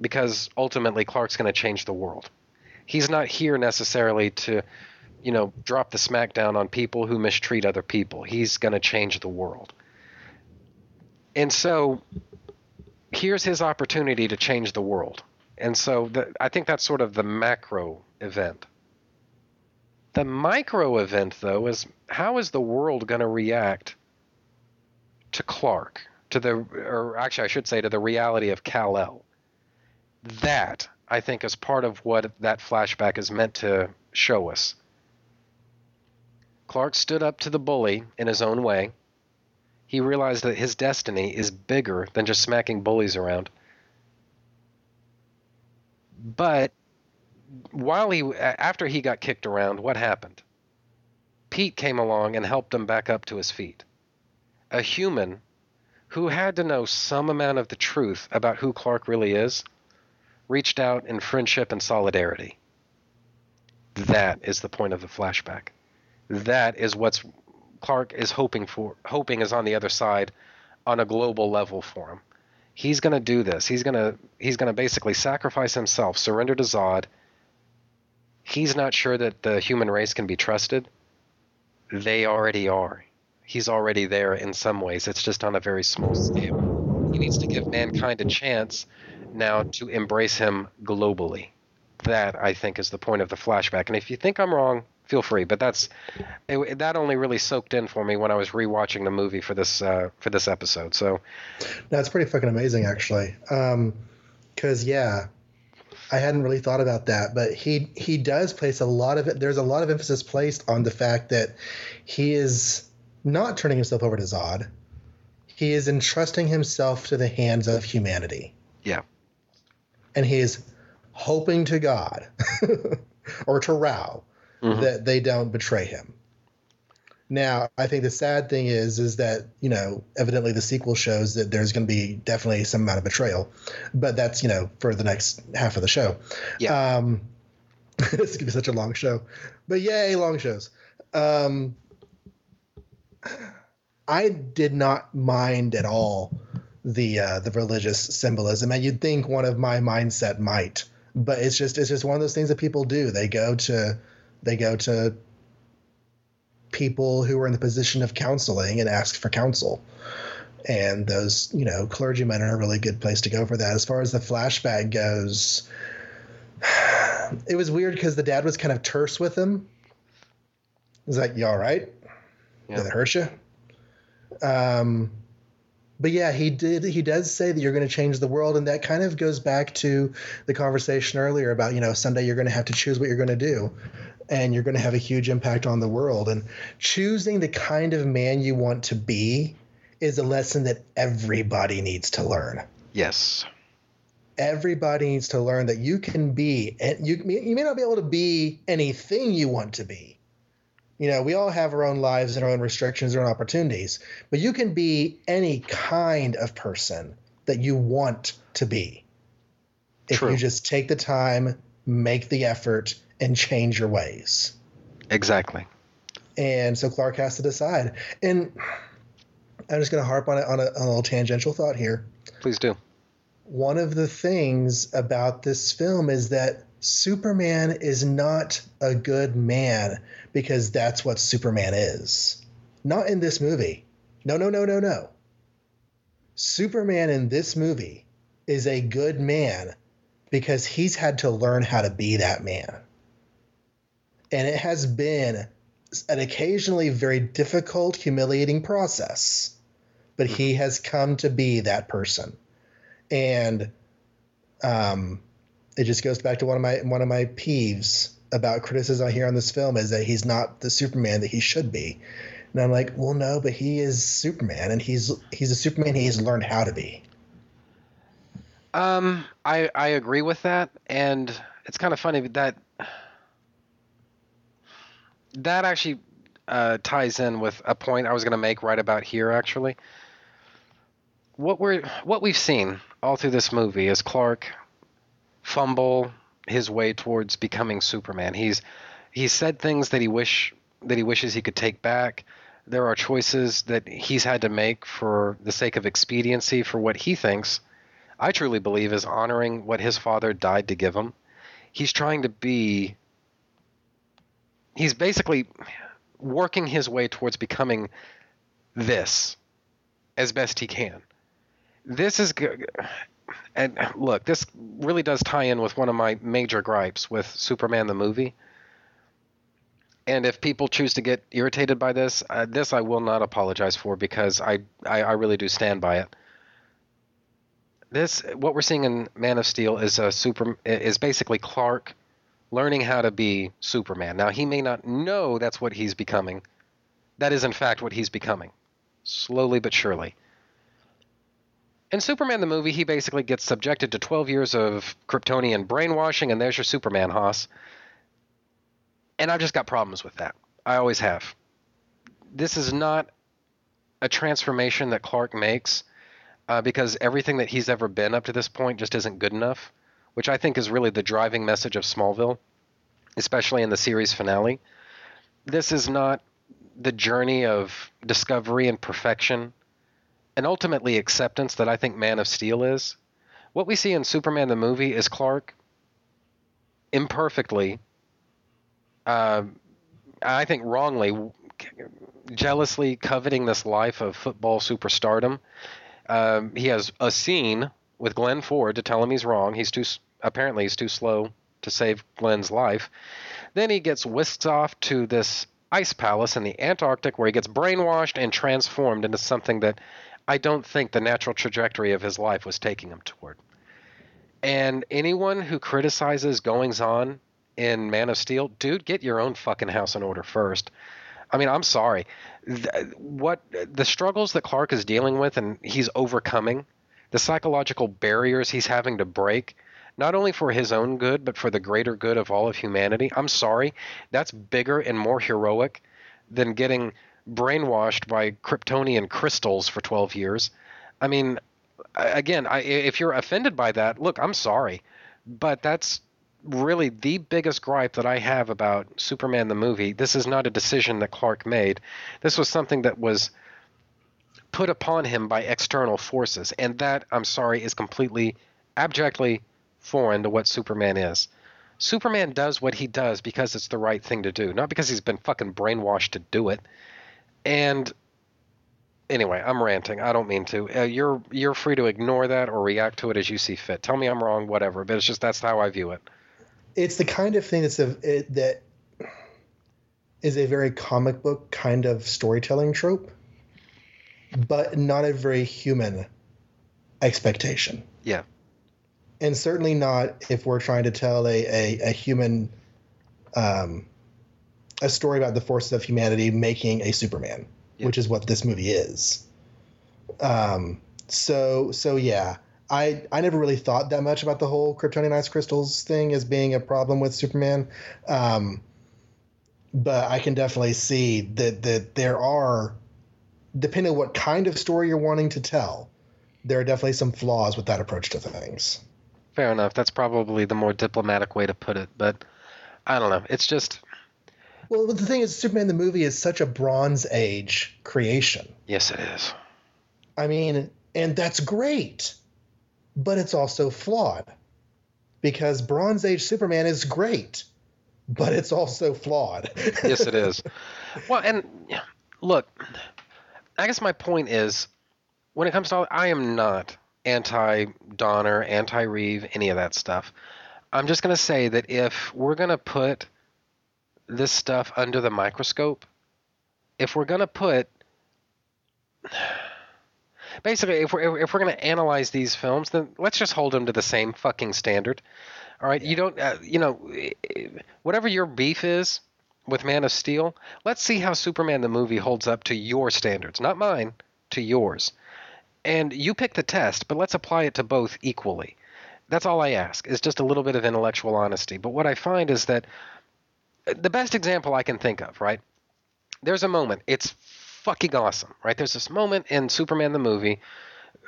because ultimately Clark's going to change the world. He's not here necessarily to, you know, drop the smackdown on people who mistreat other people. He's going to change the world. And so here's his opportunity to change the world. And so the, I think that's sort of the macro event. The micro event, though, is how is the world going to react to Clark, to the, or actually, I should say, to the reality of Kal El? That, I think, is part of what that flashback is meant to show us. Clark stood up to the bully in his own way. He realized that his destiny is bigger than just smacking bullies around. But while he after he got kicked around, what happened? Pete came along and helped him back up to his feet. A human who had to know some amount of the truth about who Clark really is reached out in friendship and solidarity. That is the point of the flashback. That is what's Clark is hoping for hoping is on the other side on a global level for him. He's going to do this. He's going to he's going to basically sacrifice himself, surrender to Zod. He's not sure that the human race can be trusted. They already are. He's already there in some ways. It's just on a very small scale. He needs to give mankind a chance now to embrace him globally. That I think is the point of the flashback. And if you think I'm wrong, feel free. But that's it, that only really soaked in for me when I was rewatching the movie for this uh, for this episode. So that's pretty fucking amazing, actually. Because um, yeah, I hadn't really thought about that, but he he does place a lot of it. There's a lot of emphasis placed on the fact that he is not turning himself over to Zod. He is entrusting himself to the hands of humanity. Yeah. And he is hoping to God or to Rao mm-hmm. that they don't betray him. Now, I think the sad thing is, is that you know, evidently the sequel shows that there's going to be definitely some amount of betrayal, but that's you know for the next half of the show. Yeah. Um, this could be such a long show, but yay, long shows. Um, I did not mind at all the uh, the religious symbolism, and you'd think one of my mindset might, but it's just it's just one of those things that people do. They go to they go to people who are in the position of counseling and ask for counsel. And those, you know, clergymen are a really good place to go for that. As far as the flashback goes, it was weird because the dad was kind of terse with him. He's like, "You all right? Yeah. Did it hurt you?" Um, but yeah, he did. He does say that you're going to change the world, and that kind of goes back to the conversation earlier about you know someday you're going to have to choose what you're going to do and you're going to have a huge impact on the world. And choosing the kind of man you want to be is a lesson that everybody needs to learn. Yes. Everybody needs to learn that you can be, and you, you may not be able to be anything you want to be. You know, we all have our own lives and our own restrictions, and our own opportunities, but you can be any kind of person that you want to be. If True. you just take the time, make the effort, and change your ways. Exactly. And so Clark has to decide. And I'm just going to harp on, it, on, a, on a little tangential thought here. Please do. One of the things about this film is that Superman is not a good man because that's what Superman is. Not in this movie. No, no, no, no, no. Superman in this movie is a good man because he's had to learn how to be that man and it has been an occasionally very difficult, humiliating process. But mm-hmm. he has come to be that person, and um, it just goes back to one of my one of my peeves about criticism I hear on this film is that he's not the Superman that he should be. And I'm like, well, no, but he is Superman, and he's he's a Superman he's learned how to be. Um, I I agree with that, and it's kind of funny that that actually uh, ties in with a point I was going to make right about here. Actually, what we're what we've seen all through this movie is Clark fumble his way towards becoming Superman. He's he's said things that he wish that he wishes he could take back. There are choices that he's had to make for the sake of expediency for what he thinks I truly believe, is honoring what his father died to give him. He's trying to be. He's basically working his way towards becoming this as best he can. This is. And look, this really does tie in with one of my major gripes with Superman the movie. And if people choose to get irritated by this, uh, this I will not apologize for because I, I, I really do stand by it. This what we're seeing in Man of Steel is a super is basically Clark learning how to be Superman. Now he may not know that's what he's becoming. That is in fact what he's becoming, slowly but surely. In Superman the movie, he basically gets subjected to 12 years of Kryptonian brainwashing, and there's your Superman, Haas. And I've just got problems with that. I always have. This is not a transformation that Clark makes uh, because everything that he's ever been up to this point just isn't good enough, which I think is really the driving message of Smallville, especially in the series finale. This is not the journey of discovery and perfection and ultimately acceptance that I think Man of Steel is. What we see in Superman the movie is Clark imperfectly, uh, I think wrongly, jealously coveting this life of football superstardom. Um, he has a scene with Glenn Ford to tell him he's wrong. He's too apparently he's too slow to save Glenn's life. Then he gets whisked off to this ice palace in the Antarctic where he gets brainwashed and transformed into something that I don't think the natural trajectory of his life was taking him toward. And anyone who criticizes goings on in Man of Steel, dude, get your own fucking house in order first. I mean, I'm sorry. what the struggles that Clark is dealing with and he's overcoming, the psychological barriers he's having to break, not only for his own good, but for the greater good of all of humanity. I'm sorry. That's bigger and more heroic than getting brainwashed by Kryptonian crystals for 12 years. I mean, again, I, if you're offended by that, look, I'm sorry, but that's really the biggest gripe that I have about Superman the movie. This is not a decision that Clark made. This was something that was put upon him by external forces, and that, I'm sorry, is completely abjectly foreign to what Superman is. Superman does what he does because it's the right thing to do, not because he's been fucking brainwashed to do it. And anyway, I'm ranting. I don't mean to. Uh, you're you're free to ignore that or react to it as you see fit. Tell me I'm wrong, whatever. But it's just that's how I view it. It's the kind of thing that's a it, that is a very comic book kind of storytelling trope, but not a very human expectation. Yeah. And certainly not if we're trying to tell a, a, a human um, a story about the forces of humanity making a Superman, yeah. which is what this movie is. Um, so so yeah, I I never really thought that much about the whole Kryptonian ice crystals thing as being a problem with Superman. Um, but I can definitely see that that there are, depending on what kind of story you're wanting to tell, there are definitely some flaws with that approach to things. Fair enough. That's probably the more diplomatic way to put it, but I don't know. It's just well, the thing is, Superman the movie is such a Bronze Age creation. Yes, it is. I mean, and that's great, but it's also flawed because Bronze Age Superman is great, but it's also flawed. yes, it is. Well, and look, I guess my point is when it comes to all, I am not anti Donner, anti Reeve, any of that stuff. I'm just going to say that if we're going to put this stuff under the microscope, if we're going to put basically if we're if we're going to analyze these films, then let's just hold them to the same fucking standard. All right, yeah. you don't uh, you know whatever your beef is with Man of Steel, let's see how Superman the movie holds up to your standards, not mine, to yours. And you pick the test, but let's apply it to both equally. That's all I ask, is just a little bit of intellectual honesty. But what I find is that the best example I can think of, right? There's a moment. It's fucking awesome, right? There's this moment in Superman the movie.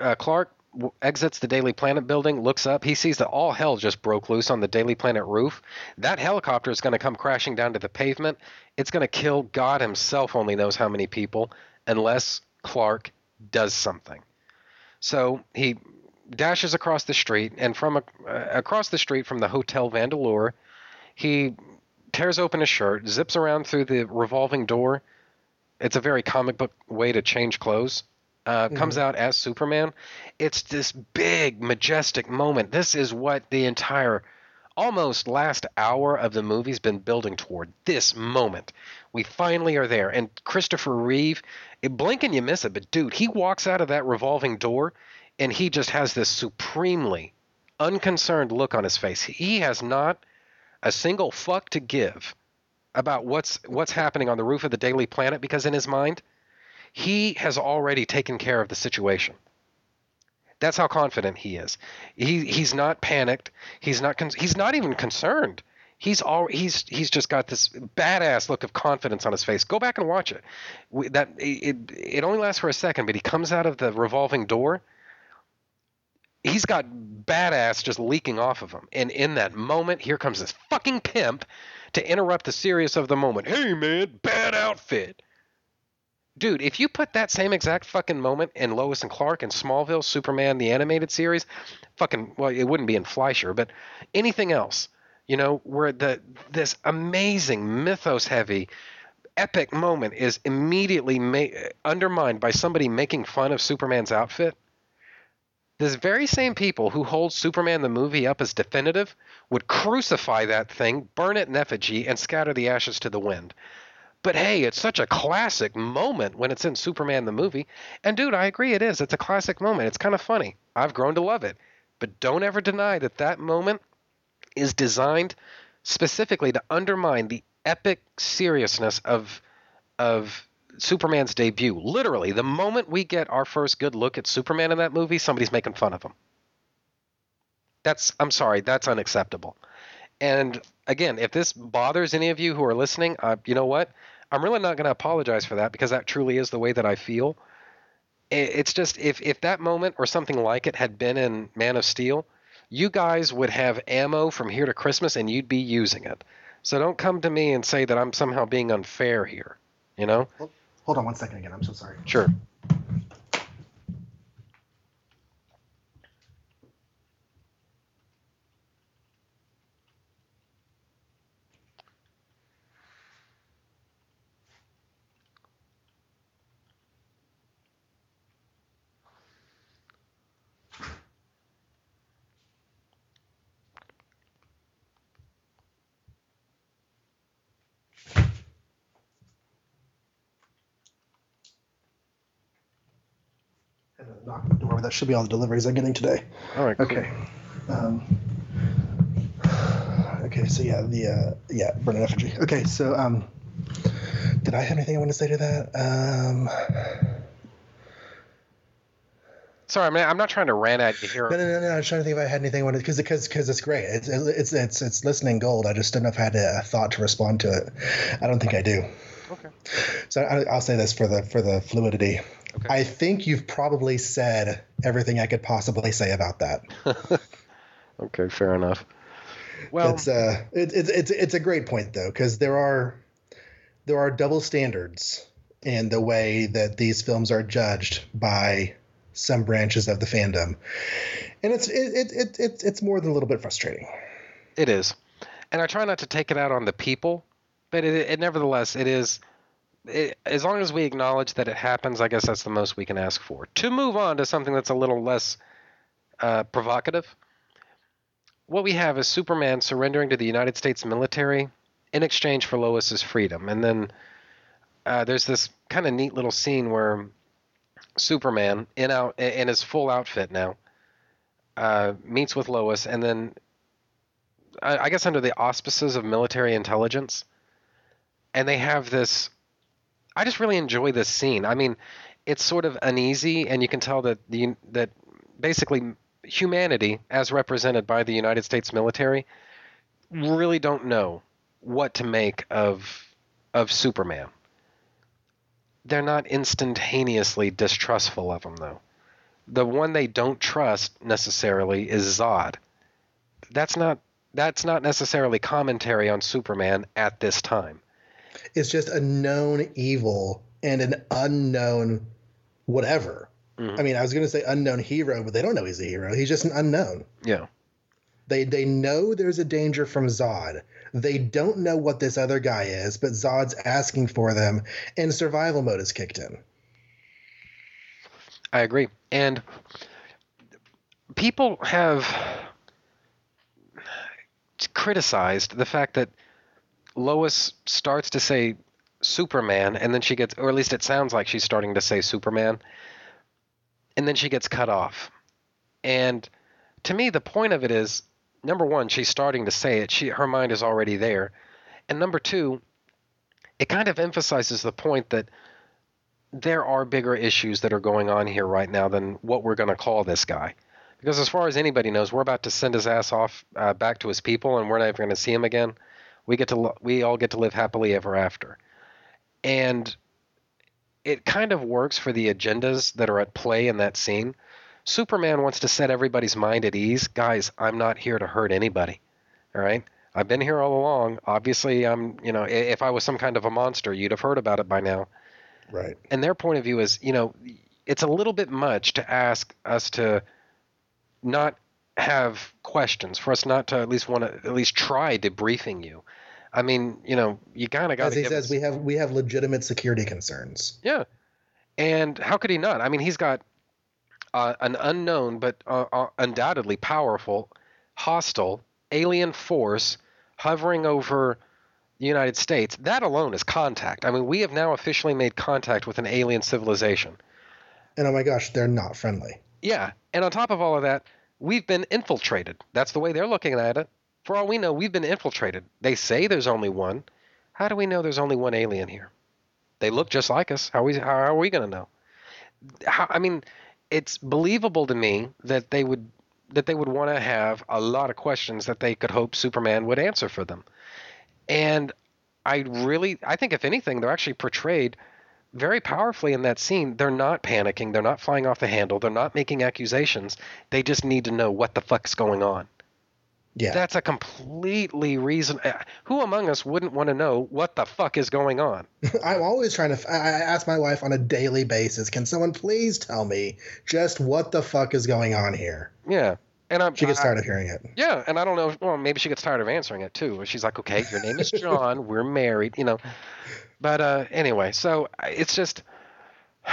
Uh, Clark w- exits the Daily Planet building, looks up. He sees that all hell just broke loose on the Daily Planet roof. That helicopter is going to come crashing down to the pavement. It's going to kill God Himself, only knows how many people, unless Clark does something. So he dashes across the street, and from a, uh, across the street from the Hotel Vandeleur, he tears open his shirt, zips around through the revolving door. It's a very comic book way to change clothes. Uh, Comes out as Superman. It's this big, majestic moment. This is what the entire, almost last hour of the movie's been building toward. This moment. We finally are there. And Christopher Reeve, eh, blink and you miss it, but dude, he walks out of that revolving door and he just has this supremely unconcerned look on his face. He has not a single fuck to give about what's what's happening on the roof of the Daily Planet because in his mind, he has already taken care of the situation. That's how confident he is. He he's not panicked. He's not con- he's not even concerned. He's all he's he's just got this badass look of confidence on his face. Go back and watch it. That it it only lasts for a second, but he comes out of the revolving door. He's got badass just leaking off of him, and in that moment, here comes this fucking pimp to interrupt the serious of the moment. Hey man, bad outfit dude, if you put that same exact fucking moment in Lois and Clark and Smallville, Superman, the animated series, fucking, well, it wouldn't be in Fleischer, but anything else, you know, where the this amazing mythos heavy epic moment is immediately ma- undermined by somebody making fun of Superman's outfit. These very same people who hold Superman the movie up as definitive would crucify that thing, burn it in effigy, and scatter the ashes to the wind. But hey, it's such a classic moment when it's in Superman the movie. And dude, I agree it is. It's a classic moment. It's kind of funny. I've grown to love it. But don't ever deny that that moment is designed specifically to undermine the epic seriousness of of Superman's debut. Literally, the moment we get our first good look at Superman in that movie, somebody's making fun of him. That's I'm sorry, that's unacceptable. And again, if this bothers any of you who are listening, uh, you know what? I'm really not going to apologize for that because that truly is the way that I feel. It's just if if that moment or something like it had been in Man of Steel, you guys would have ammo from here to Christmas and you'd be using it. So don't come to me and say that I'm somehow being unfair here. You know? Hold on one second again. I'm so sorry. Sure. That should be all the deliveries I'm getting today. All right. Okay. Um, okay. So yeah, the uh, yeah, burn an effigy. Okay. So um, did I have anything I want to say to that? Um, Sorry, I mean, I'm not trying to rant at you here. no, no, no, no. I was trying to think if I had anything I wanted because because because it's great. It's it's it's it's listening gold. I just don't know if I had a thought to respond to it. I don't think I do. Okay. So I, I'll say this for the for the fluidity. Okay. I think you've probably said everything I could possibly say about that. Okay, fair enough. Well, it's uh, it, it's it's it's a great point though, because there are there are double standards in the way that these films are judged by some branches of the fandom, and it's it it, it, it it's more than a little bit frustrating. It is, and I try not to take it out on the people, but it, it nevertheless it is. It, as long as we acknowledge that it happens, I guess that's the most we can ask for. To move on to something that's a little less uh, provocative, what we have is Superman surrendering to the United States military in exchange for Lois's freedom, and then uh, there's this kind of neat little scene where Superman in out in his full outfit now uh, meets with Lois, and then I, I guess under the auspices of military intelligence, and they have this. I just really enjoy this scene. I mean, it's sort of uneasy, and you can tell that the that basically humanity, as represented by the United States military, really don't know what to make of of Superman. They're not instantaneously distrustful of him, though. The one they don't trust necessarily is Zod. That's not that's not necessarily commentary on Superman at this time. It's just a known evil and an unknown whatever. Mhm. I mean, I was going to say unknown hero, but they don't know he's a hero. He's just an unknown. Yeah. They they know there's a danger from Zod. They don't know what this other guy is, but Zod's asking for them, and survival mode is kicked in. I agree. And people have criticized the fact that Lois starts to say Superman, and then she gets, or at least it sounds like she's starting to say Superman, and then she gets cut off. And to me, the point of it is number one, she's starting to say it. She, her mind is already there. And number two, it kind of emphasizes the point that there are bigger issues that are going on here right now than what we're going to call this guy. Because as far as anybody knows, we're about to send his ass off uh, back to his people, and we're never going to see him again. We get to lo- we all get to live happily ever after, and it kind of works for the agendas that are at play in that scene. Superman wants to set everybody's mind at ease. Guys, I'm not here to hurt anybody. All right. I've been here all along. Obviously, I'm, you know, if I was some kind of a monster, you'd have heard about it by now Right. and their point of view is, you know, it's a little bit much to ask us to not have questions, for us not to at least want to at least try debriefing you. I mean, you know, you kind of got As he says, us, we have we have legitimate security concerns. yeah. And how could he not? I mean, he's got uh, an unknown but uh, uh, undoubtedly powerful, hostile alien force hovering over the United States. That alone is contact. I mean, we have now officially made contact with an alien civilization. And oh my gosh, they're not friendly. Yeah, and on top of all of that, we've been infiltrated. That's the way they're looking at it. For all we know, we've been infiltrated. They say there's only one. How do we know there's only one alien here? They look just like us. How, we, how are we going to know? How, I mean, it's believable to me that they would that they would want to have a lot of questions that they could hope Superman would answer for them. And I really, I think if anything, they're actually portrayed very powerfully in that scene. They're not panicking. They're not flying off the handle. They're not making accusations. They just need to know what the fuck's going on. Yeah. That's a completely reason. uh, Who among us wouldn't want to know what the fuck is going on? I'm always trying to. I ask my wife on a daily basis, can someone please tell me just what the fuck is going on here? Yeah. And I'm, She gets I- tired of hearing it. Yeah, and I don't know. Well, maybe she gets tired of answering it too. She's like, "Okay, your name is John. We're married," you know. But uh, anyway, so it's just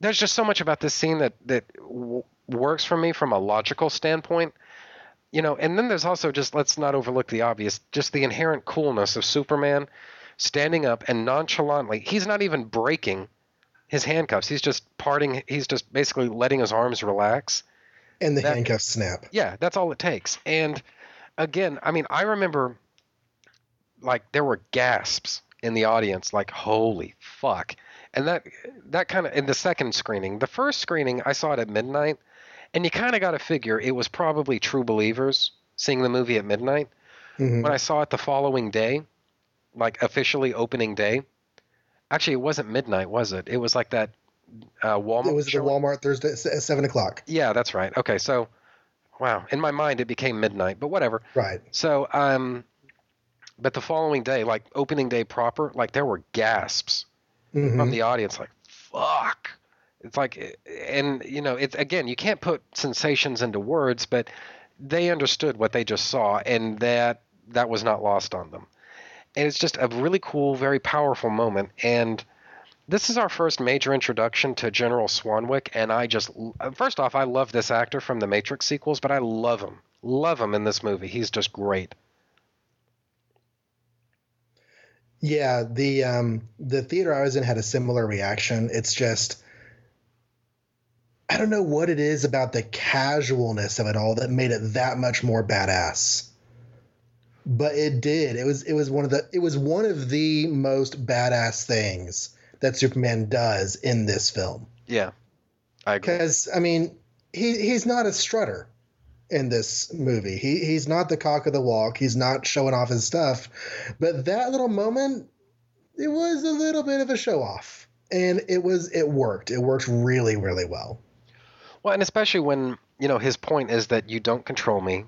there's just so much about this scene that that w- works for me from a logical standpoint, you know. And then there's also just let's not overlook the obvious, just the inherent coolness of Superman standing up and nonchalantly. He's not even breaking his handcuffs. He's just parting. He's just basically letting his arms relax. And the That- handcuffs snap. Yeah, that's all it takes. And again, I mean, I remember like there were gasps in the audience, like "Holy fuck!" And that that kind of in the second screening, the first screening I saw it at midnight, and you kind of got to figure it was probably true believers seeing the movie at midnight. Mhm. When I saw it the following day, like officially opening day, actually it wasn't midnight, was it? It was like that uh, Walmart. It was the? Walmart Thursday at seven o'clock. Yeah, that's right. Okay, so wow, in my mind it became midnight, but whatever. Right. So um but the following day, like opening day proper, like there were gasps Mhm. from the audience like fuck. It's like and you know, it's again, you can't put sensations into words, but they understood what they just saw and that that was not lost on them. And it's just a really cool, very powerful moment and this is our first major introduction to General Swanwick, and I just first off, I love this actor from the Matrix sequels, but I love him, love him in this movie. He's just great. Yeah, the um the theater I was in had a similar reaction. It's just I don't know what it is about the casualness of it all that made it that much more badass. But it did. It was it was one of the it was one of the most badass things that Superman does in this film. Yeah, I agree. Because I mean, he he's not a strutter in this movie. He he's not the cock of the walk. He's not showing off his stuff. But that little moment, it was a little bit of a show off, and it was it worked. It worked really really well. Well, and especially when you know his point is that you don't control me,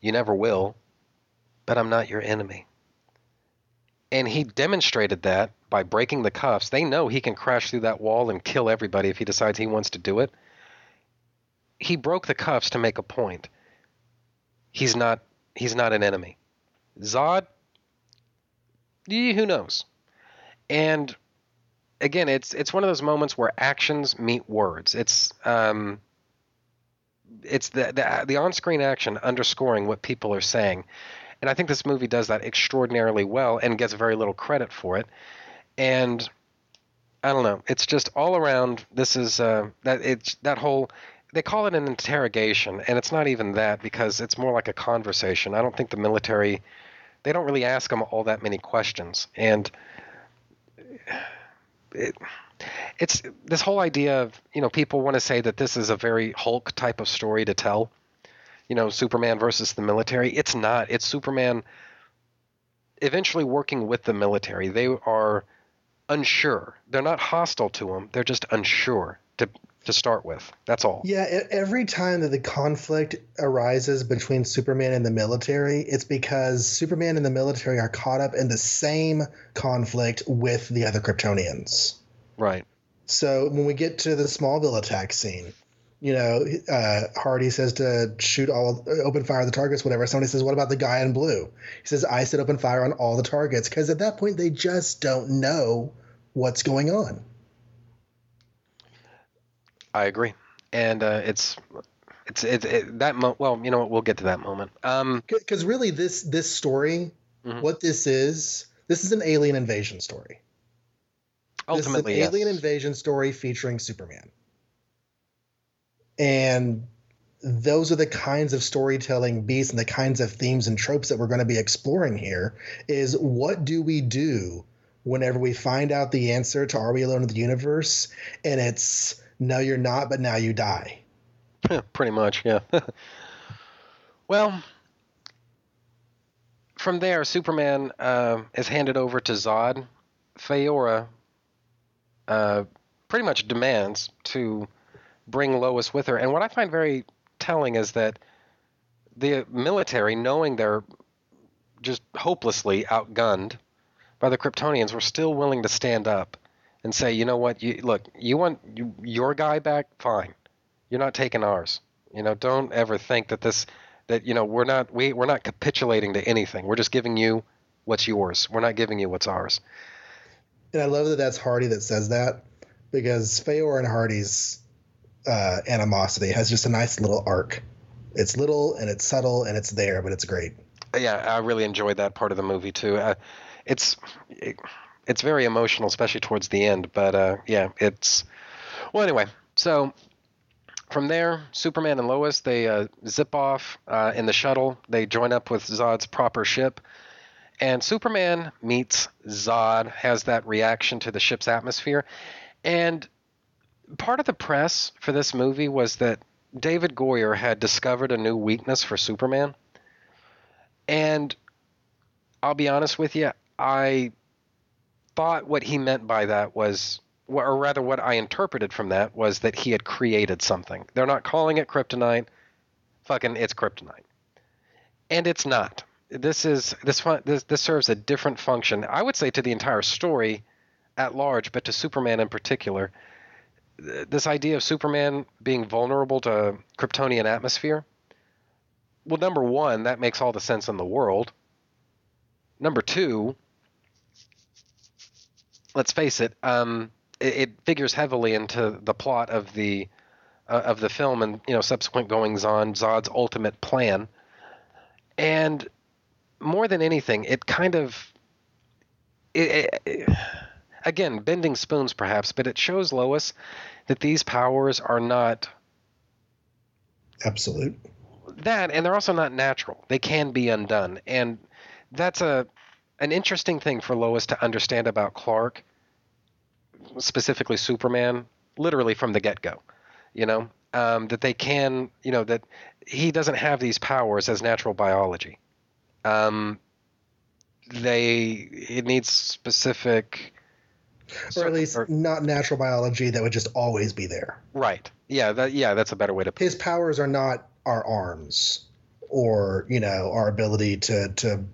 you never will, but I'm not your enemy. And he demonstrated that by breaking the cuffs. They know he can crash through that wall and kill everybody if he decides he wants to do it. He broke the cuffs to make a point. He's not he's not an enemy. Zod, who knows? And again, it's it's one of those moments where actions meet words. It's um, it's the, the the on-screen action underscoring what people are saying, and I think this movie does that extraordinarily well and gets very little credit for it. And I don't know, it's just all around. This is uh, that it's that whole. They call it an interrogation, and it's not even that because it's more like a conversation. I don't think the military, they don't really ask them all that many questions, and it, it's this whole idea of you know people want to say that this is a very Hulk type of story to tell. You know, Superman versus the military. It's not. It's Superman eventually working with the military. They are unsure. They're not hostile to him. They're just unsure to to start with. That's all. Yeah, every time that the conflict arises between Superman and the military, it's because Superman and the military are caught up in the same conflict with the other Kryptonians. Right. So when we get to the Smallville attack scene, you know, uh, Hardy says to shoot all, open fire on the targets, whatever. Somebody says, "What about the guy in blue?" He says, "I said open fire on all the targets," because at that point they just don't know what's going on. I agree, and uh, it's it's it's it, that mo- well, you know what? We'll get to that moment. Um, Because really, this this story, Mhm. what this is, this is an alien invasion story. ultimately, this is yes. an alien invasion story featuring Superman. And those are the kinds of storytelling beats and the kinds of themes and tropes that we're going to be exploring here is what do we do whenever we find out the answer to are we alone in the universe and it's no you're not but now you die Pretty much, yeah. well, from there, Superman uh, is handed over to Zod. Faora uh, pretty much demands to bring Lois with her. And what I find very telling is that the military, knowing they're just hopelessly outgunned by the Kryptonians, were still willing to stand up and say, you know what, you, look, you want you, your guy back? Fine you're not taking ours. You know, don't ever think that this that you know we're not we we're not capitulating to anything. We're just giving you what's yours. We're not giving you what's ours. and i love that that's hardy that says that because Faora and hardy's uh, animosity has just a nice little arc it's little and it's subtle and it's there but it's great Yeah, I really enjoyed that part of the movie too. Uh, it's it, it's very emotional, especially towards the end. But uh, yeah, it's well anyway. So from there, Superman and Lois they uh, zip off uh, in the shuttle. They join up with Zod's proper ship, and Superman meets Zod. Has that reaction to the ship's atmosphere, and part of the press for this movie was that David Goyer had discovered a new weakness for Superman. And I'll be honest with you, I thought what he meant by that was, or rather, what I interpreted from that was that he had created something. They're not calling it kryptonite. Fucking, it's kryptonite. And it's not. This is this this this serves a different function. I would say to the entire story at large, but to Superman in particular. This idea of Superman being vulnerable to Kryptonian atmosphere well, number one, that makes all the sense in the world. Number two, let's face it, um, it, it figures heavily into the plot of the uh, of the film and you know subsequent goings on, Zod's ultimate plan, and more than anything, it kind of it, it, again bending spoons perhaps, but it shows Lois that these powers are not absolute. That and they're also not natural. They can be undone. And that's a an interesting thing for lois to understand about clark specifically superman literally from the get-go you know? Um, that they can you know that he doesn't have these powers as natural biology. Um, they it needs specific or at least not natural biology that would just always be there. Right. Yeah that yeah that's a better way to put it. his powers are not our arms or you know our ability to to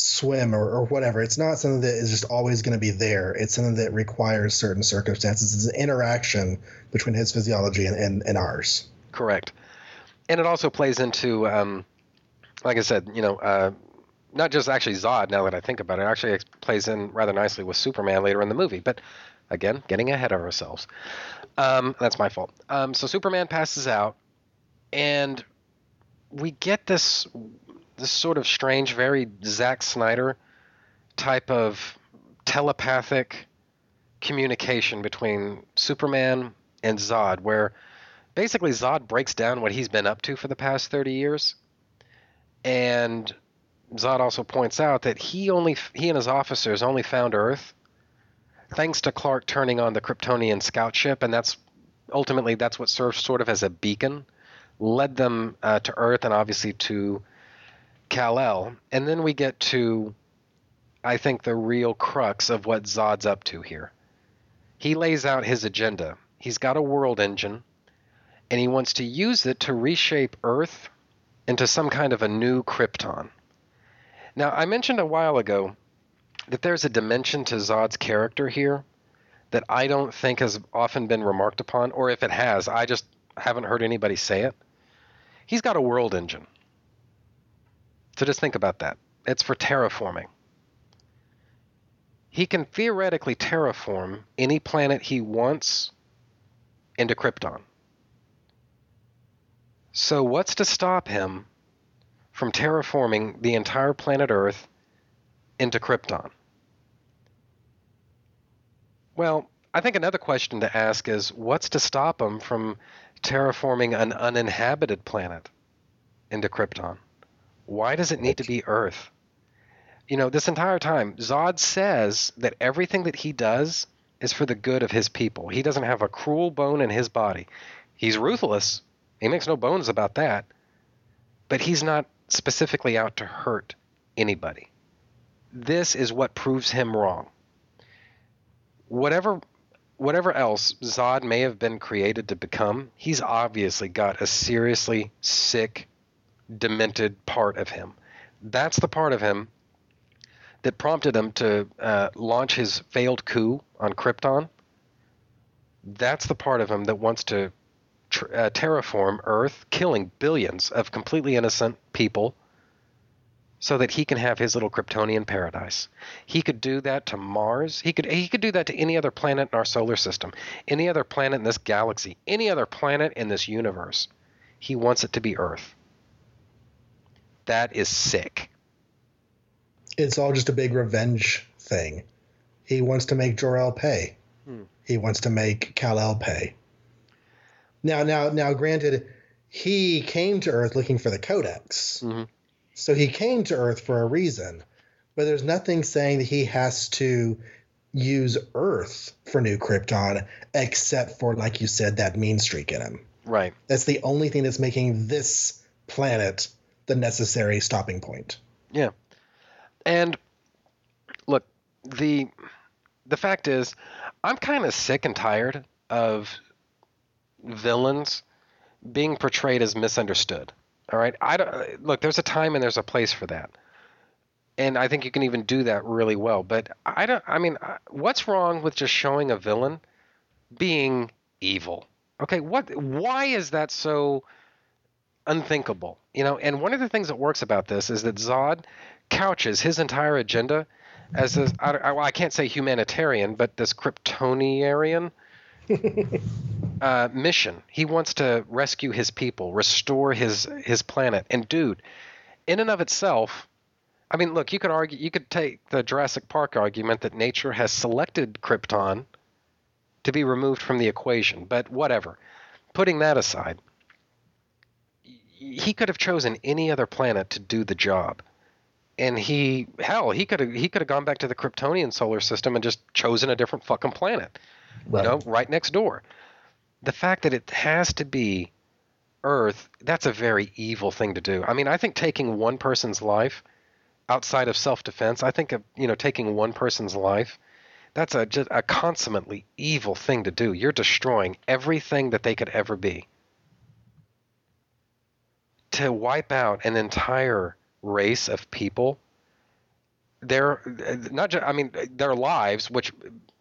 swim or, or whatever. It's not something that is just always going to be there. It's something that requires certain circumstances. It's an interaction between his physiology and, and, and ours. Correct. And it also plays into, um, like I said, you know, uh, not just actually Zod. Now that I think about it, it actually plays in rather nicely with Superman later in the movie. But again, getting ahead of ourselves. Um, that's my fault. Um, so Superman passes out, and we get this this sort of strange, very Zack Snyder type of telepathic communication between Superman and Zod, where basically Zod breaks down what he's been up to for the past 30 years. And Zod also points out that he only he and his officers only found Earth thanks to Clark turning on the Kryptonian scout ship, and that's ultimately that's what serves sort of as a beacon, led them uh, to Earth and obviously to Kal-El, and then we get to, I think, the real crux of what Zod's up to here. He lays out his agenda. He's got a world engine, and he wants to use it to reshape Earth into some kind of a new Krypton. Now, I mentioned a while ago that there's a dimension to Zod's character here that I don't think has often been remarked upon, or if it has, I just haven't heard anybody say it. He's got a world engine. So just think about that. It's for terraforming. He can theoretically terraform any planet he wants into Krypton. So, what's to stop him from terraforming the entire planet Earth into Krypton? Well, I think another question to ask is what's to stop him from terraforming an uninhabited planet into Krypton? Why does it need to be Earth? You know, this entire time, Zod says that everything that he does is for the good of his people. He doesn't have a cruel bone in his body. He's ruthless. He makes no bones about that. But he's not specifically out to hurt anybody. This is what proves him wrong. Whatever whatever else Zod may have been created to become, he's obviously got a seriously sick, demented part of him. That's the part of him that prompted him to uh, launch his failed coup on Krypton. That's the part of him that wants to tr- uh, terraform Earth, killing billions of completely innocent people so that he can have his little Kryptonian paradise. He could do that to Mars. He could he could do that to any other planet in our solar system, any other planet in this galaxy, any other planet in this universe. He wants it to be Earth. That is sick. It's all just a big revenge thing. He wants to make Jor-El pay. Hmm. He wants to make Kal-El pay. Now, now, now, granted, he came to Earth looking for the Codex. Mm-hmm. So he came to Earth for a reason, but there's nothing saying that he has to use Earth for New Krypton, except for, like you said, that mean streak in him. Right. That's the only thing that's making this planet the necessary stopping point. Yeah. And look, the the fact is, I'm kind of sick and tired of villains being portrayed as misunderstood. All right, I don't look. There's a time and there's a place for that, and I think you can even do that really well. But I don't. I mean, what's wrong with just showing a villain being evil? Okay, what? Why is that so unthinkable? You know, and one of the things that works about this is that Zod couches his entire agenda as this. I, I, I can't say humanitarian, but this Kryptonian uh, mission. He wants to rescue his people, restore his his planet. And dude, in and of itself, I mean, look, you could argue, you could take the Jurassic Park argument that nature has selected Krypton to be removed from the equation. But whatever. Putting that aside, he could have chosen any other planet to do the job. And he, hell, he could have he could have gone back to the Kryptonian solar system and just chosen a different fucking planet Right. you know, right next door. The fact that it has to be Earth, that's a very evil thing to do. I mean, I think taking one person's life outside of self-defense, I think of, you know, taking one person's life, that's a just a consummately evil thing to do. You're destroying everything that they could ever be. To wipe out an entire race of people, their not just I mean their lives, which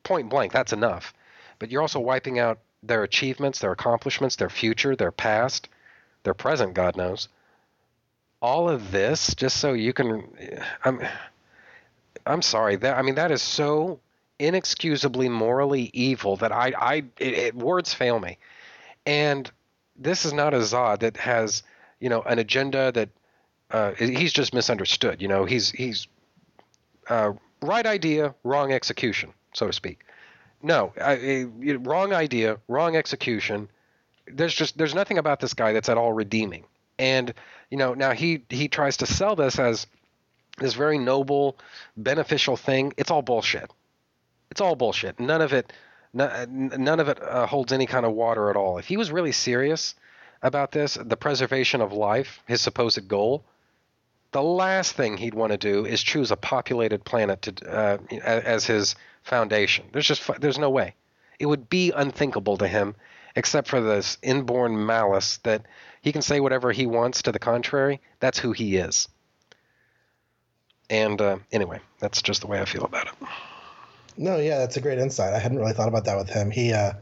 point blank that's enough, but you're also wiping out their achievements, their accomplishments, their future, their past, their present. God knows. All of this just so you can. I'm. I'm sorry. That I mean that is so inexcusably morally evil that I I it, it, words fail me, and this is not a Zod that has you know an agenda that uh, he's just misunderstood. You know he's he's uh, right idea, wrong execution, so to speak. No, I, I, wrong idea, wrong execution. There's just there's nothing about this guy that's at all redeeming. And you know now he he tries to sell this as this very noble, beneficial thing. It's all bullshit. It's all bullshit. None of it none of it uh, holds any kind of water at all. If he was really serious about this, the preservation of life, his supposed goal, the last thing he'd want to do is choose a populated planet to, uh, as his foundation. There's just there's no way. It would be unthinkable to him, except for this inborn malice that he can say whatever he wants to the contrary. That's who he is. And uh, anyway, that's just the way I feel about it. No, yeah, that's a great insight. I hadn't really thought about that with him. He, uh,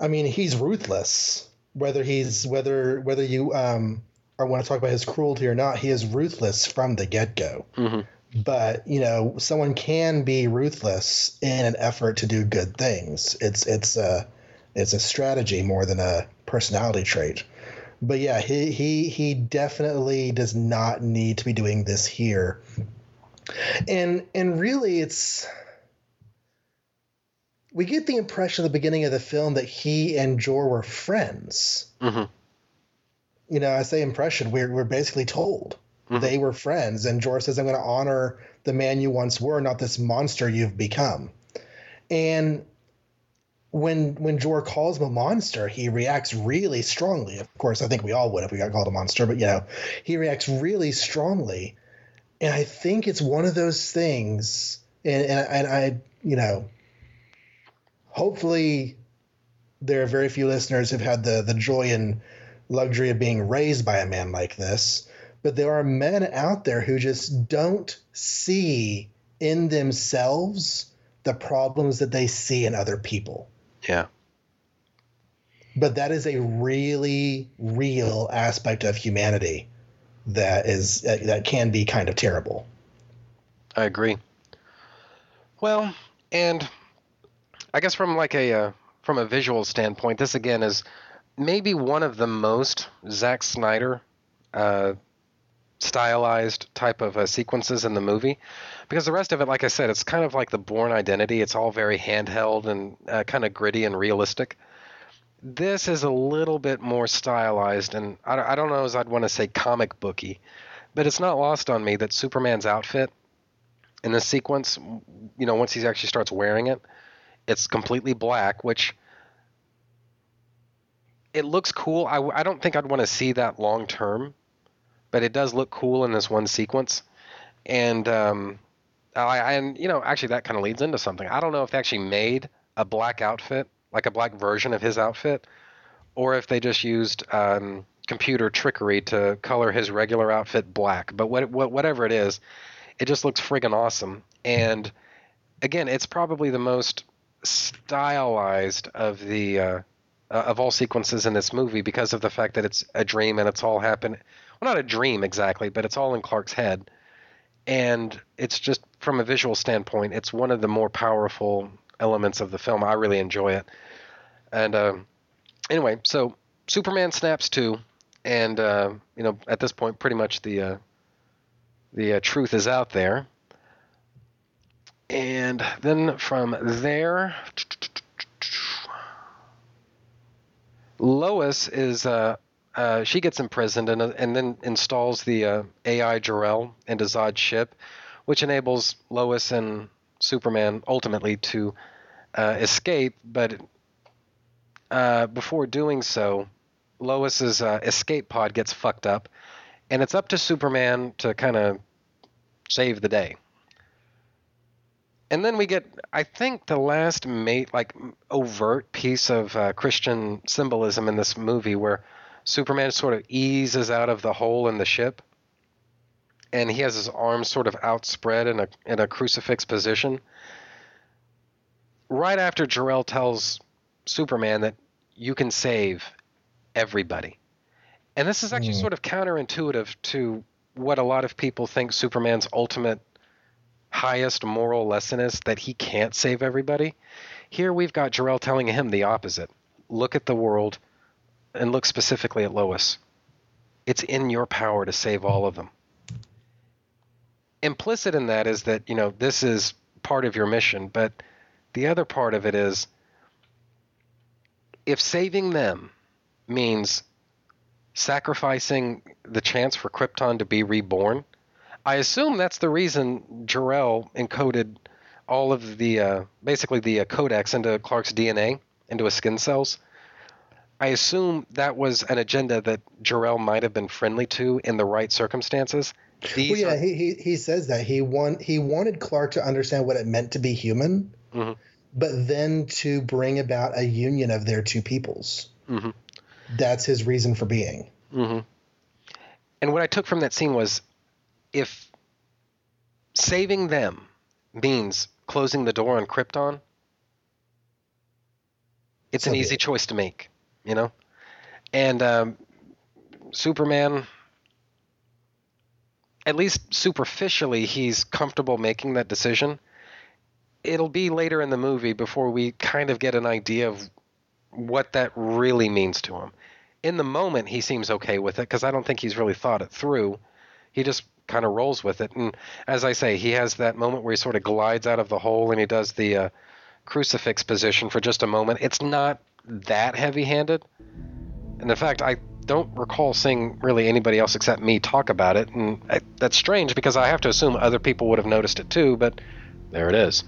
I mean, he's ruthless. Whether he's whether whether you um, or want to talk about his cruelty or not, he is ruthless from the get go. Mm-hmm. But you know, someone can be ruthless in an effort to do good things. It's it's a it's a strategy more than a personality trait. But yeah, he he he definitely does not need to be doing this here. And and really, it's we get the impression at the beginning of the film that he and Jor were friends. Mm-hmm you know, I say impression, we're, we're basically told mm-hmm. they were friends. And Jor says, I'm going to honor the man you once were, not this monster you've become. And when when Jor calls him a monster, he reacts really strongly. Of course, I think we all would if we got called a monster, but you know, he reacts really strongly. And I think it's one of those things, and, and, and I, you know, hopefully there are very few listeners who've had the the joy and luxury of being raised by a man like this, but there are men out there who just don't see in themselves the problems that they see in other people. Yeah. But that is a really real aspect of humanity that is that can be kind of terrible. I agree. Well, and I guess from like a uh, from a visual standpoint, this again is maybe one of the most Zack Snyder uh, stylized type of uh, sequences in the movie. Because the rest of it like i said it's kind of like the Bourne Identity. It's all very handheld and uh, kind of gritty and realistic. This is a little bit more stylized and i, I don't know as i'd want to say comic booky but it's not lost on me that superman's outfit in this sequence you know once he actually starts wearing it it's completely black which it looks cool. I, I don't think I'd want to see that long term, but it does look cool in this one sequence. And um, I and you know actually that kind of leads into something. I don't know if they actually made a black outfit, like a black version of his outfit, or if they just used um, computer trickery to color his regular outfit black. But what, what, whatever it is, it just looks friggin' awesome. And again, it's probably the most stylized of the uh, uh, of all sequences in this movie because of the fact that it's a dream and it's all happened. Well, not a dream exactly, but it's all in Clark's head. And it's just from a visual standpoint, it's one of the more powerful elements of the film. I really enjoy it. And uh, anyway, so Superman snaps too, and uh, you know at this point, pretty much the uh, the uh, truth is out there. And then from there, Lois is uh, uh, she gets imprisoned and and then installs the uh, AI Jor-El into Zod's ship, which enables Lois and Superman ultimately to uh, escape. But uh, before doing so, Lois's uh, escape pod gets fucked up, and it's up to Superman to kind of save the day and then we get i think the last mate like overt piece of uh, christian symbolism in this movie where superman sort of eases out of the hole in the ship and he has his arms sort of outspread in a in a crucifix position. Right after Jor-El tells Superman that you can save everybody. And this is actually Mm. sort of counterintuitive to what a lot of people think Superman's ultimate highest moral lesson is that he can't save everybody. Here we've got Jor-El telling him the opposite. Look at the world and look specifically at Lois. It's in your power to save all of them. Implicit in that is that, you know, this is part of your mission, but the other part of it is if saving them means sacrificing the chance for Krypton to be reborn, I assume that's the reason Jor-El encoded all of the uh, basically the uh, codex into Clark's DNA into his skin cells. I assume that was an agenda that Jor-El might have been friendly to in the right circumstances. These Well, yeah, are- he, he he says that he want he wanted Clark to understand what it meant to be human, Mhm. but then to bring about a union of their two peoples. Mhm. That's his reason for being. hmm And what I took from that scene was if saving them means closing the door on Krypton, it's an easy choice to make, you know? And um, Superman, at least superficially, he's comfortable making that decision. It'll be later in the movie before we kind of get an idea of what that really means to him in the moment he seems okay with it because I don't think he's really thought it through. He just kind of rolls with it, and as I say, he has that moment where he sort of glides out of the hole and he does the uh, crucifix position for just a moment. It's not that heavy-handed, and in fact, I don't recall seeing really anybody else except me talk about it, and I, that's strange because I have to assume other people would have noticed it too. But there it is.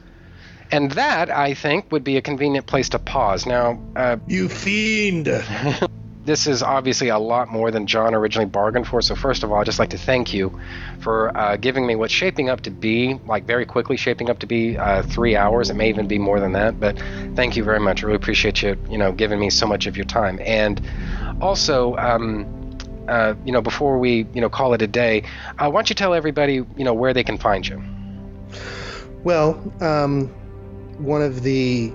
And that, I think, would be a convenient place to pause. Now, uh, You fiend! this is obviously a lot more than John originally bargained for. So first of all, I'd just like to thank you for uh, giving me what's shaping up to be, like very quickly shaping up to be uh, three hours. It may even be more than that, but thank you very much. I really appreciate you, you know, giving me so much of your time. And also, um, uh, you know, before we, you know, call it a day, uh, why don't you tell everybody, you know, where they can find you? Well, um, one of the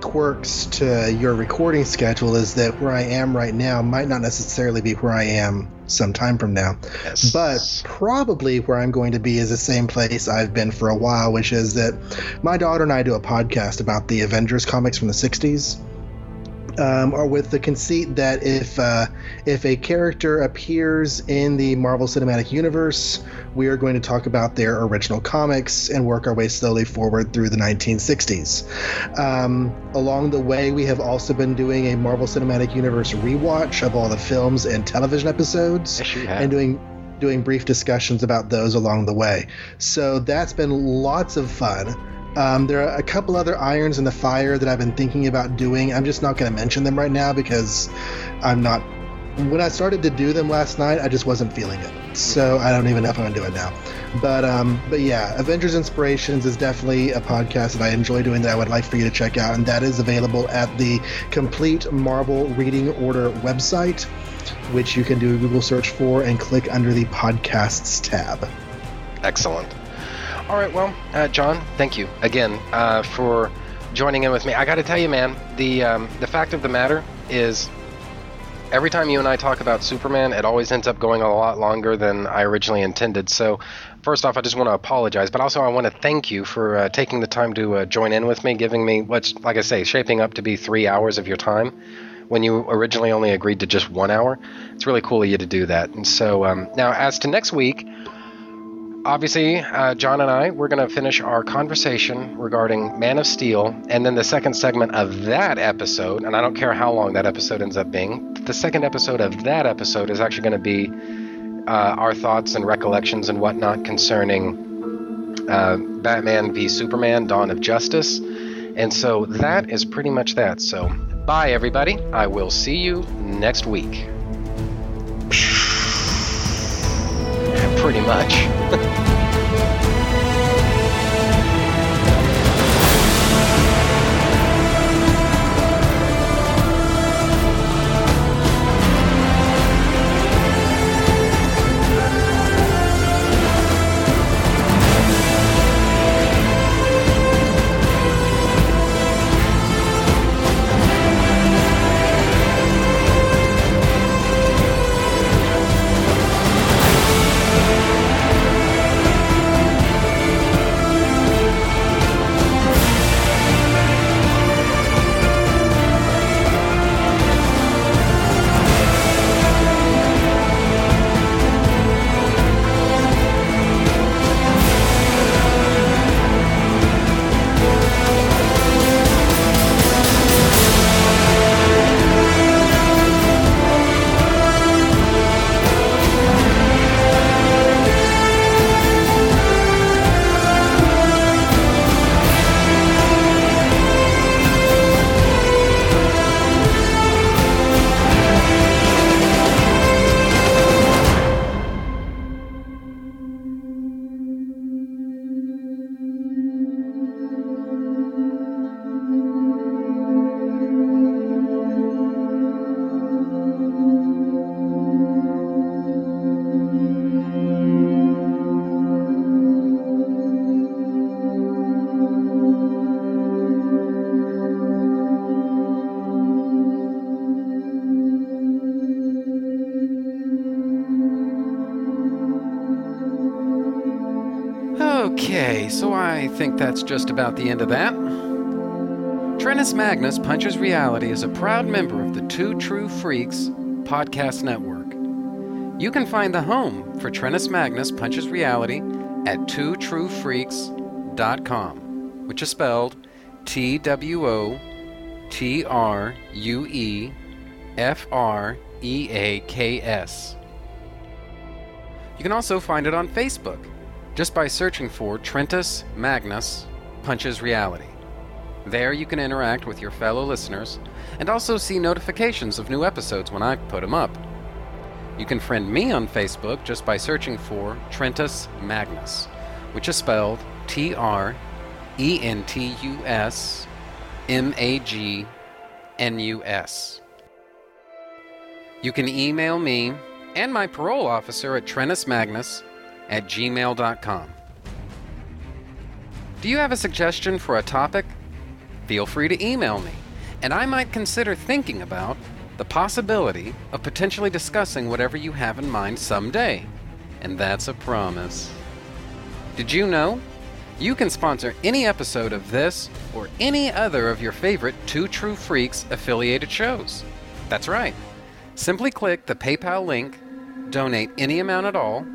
quirks to your recording schedule is that where I am right now might not necessarily be where I am some time from now. Yes. But probably where I'm going to be is the same place I've been for a while, which is that my daughter and I do a podcast about the Avengers comics from the 60s. Um, or with the conceit that if uh, if a character appears in the Marvel Cinematic Universe, we are going to talk about their original comics and work our way slowly forward through the 1960s. Um, along the way, we have also been doing a Marvel Cinematic Universe rewatch of all the films and television episodes Yes, and doing doing brief discussions about those along the way. So that's been lots of fun. Um, there are a couple other irons in the fire that I've been thinking about doing. I'm just not going to mention them right now because I'm not. When I started to do them last night, I just wasn't feeling it. So I don't even know if I'm going to do it now. But um, but yeah, Avengers Inspirations is definitely a podcast that I enjoy doing that I would like for you to check out, and that is available at the Complete Marvel Reading Order website, which you can do a Google search for and click under the podcasts tab. Excellent. All right, well, uh, John, thank you again uh, for joining in with me. I got to tell you, man, the um, the fact of the matter is, every time you and I talk about Superman, it always ends up going a lot longer than I originally intended. So, first off, I just want to apologize, but also I want to thank you for uh, taking the time to uh, join in with me, giving me what's, like I say, shaping up to be three hours of your time when you originally only agreed to just one hour. It's really cool of you to do that. And so, um, now as to next week obviously, uh, John and I, we're going to finish our conversation regarding Man of Steel, and then the second segment of that episode, and I don't care how long that episode ends up being, the second episode of that episode is actually going to be uh, our thoughts and recollections and whatnot concerning uh, Batman v Superman Dawn of Justice. And so that is pretty much that. So, bye, everybody. I will see you next week. Pretty much. Okay, so I think that's just about the end of that. Trentus Magnus Punches Reality is a proud member of the Two True Freaks podcast network. You can find the home for Trentus Magnus Punches Reality at twotruefreaks.com, which is spelled T W O T R U E F R E A K S. You can also find it on Facebook just by searching for Trentus Magnus Punches Reality. There you can interact with your fellow listeners and also see notifications of new episodes when I put them up. You can friend me on Facebook just by searching for Trentus Magnus, which is spelled T R E N T U S M A G N U S. You can email me and my parole officer at trentusmagnus at gmail.com. Do you have a suggestion for a topic? Feel free to email me, and I might consider thinking about the possibility of potentially discussing whatever you have in mind someday. And that's a promise. Did you know? You can sponsor any episode of this or any other of your favorite Two True Freaks affiliated shows. That's right. Simply click the PayPal link, donate any amount at all,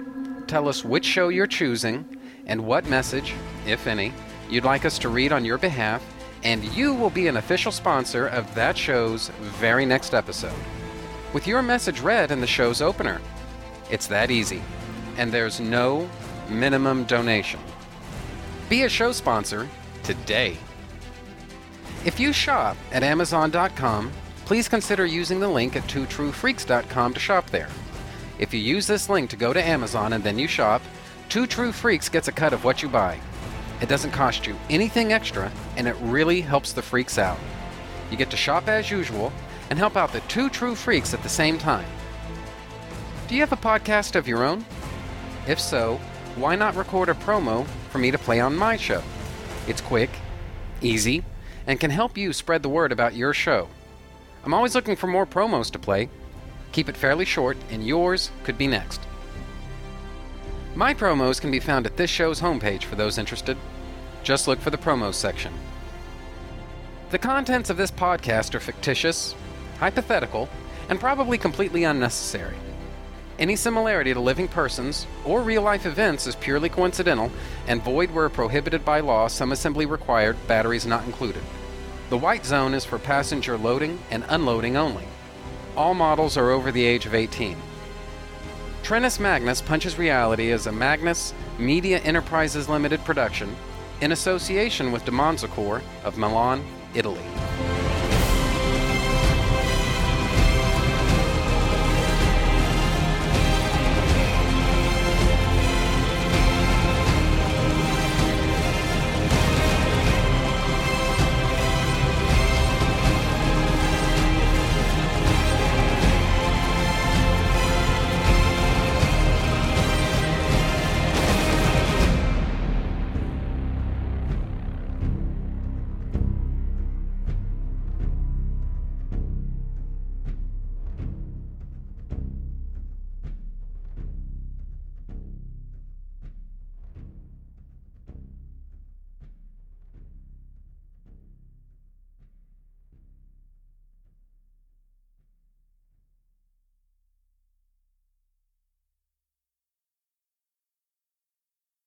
tell us which show you're choosing, and what message, if any, you'd like us to read on your behalf, and you will be an official sponsor of that show's very next episode. With your message read in the show's opener. It's that easy, and there's no minimum donation. Be a show sponsor today. If you shop at Amazon.com, please consider using the link at twotruefreaks.com to shop there. If you use this link to go to Amazon and then you shop, Two True Freaks gets a cut of what you buy. It doesn't cost you anything extra, and it really helps the freaks out. You get to shop as usual and help out the Two True Freaks at the same time. Do you have a podcast of your own? If so, why not record a promo for me to play on my show? It's quick, easy, and can help you spread the word about your show. I'm always looking for more promos to play. Keep it fairly short, and yours could be next. My promos can be found at this show's homepage for those interested. Just look for the promos section. The contents of this podcast are fictitious, hypothetical, and probably completely unnecessary. Any similarity to living persons or real life events is purely coincidental and void where prohibited by law, some assembly required, batteries not included. The white zone is for passenger loading and unloading only. All models are over the age of 18. Trentus Magnus Punches Reality is a Magnus Media Enterprises Limited production in association with Demonzacore of Milan, Italy.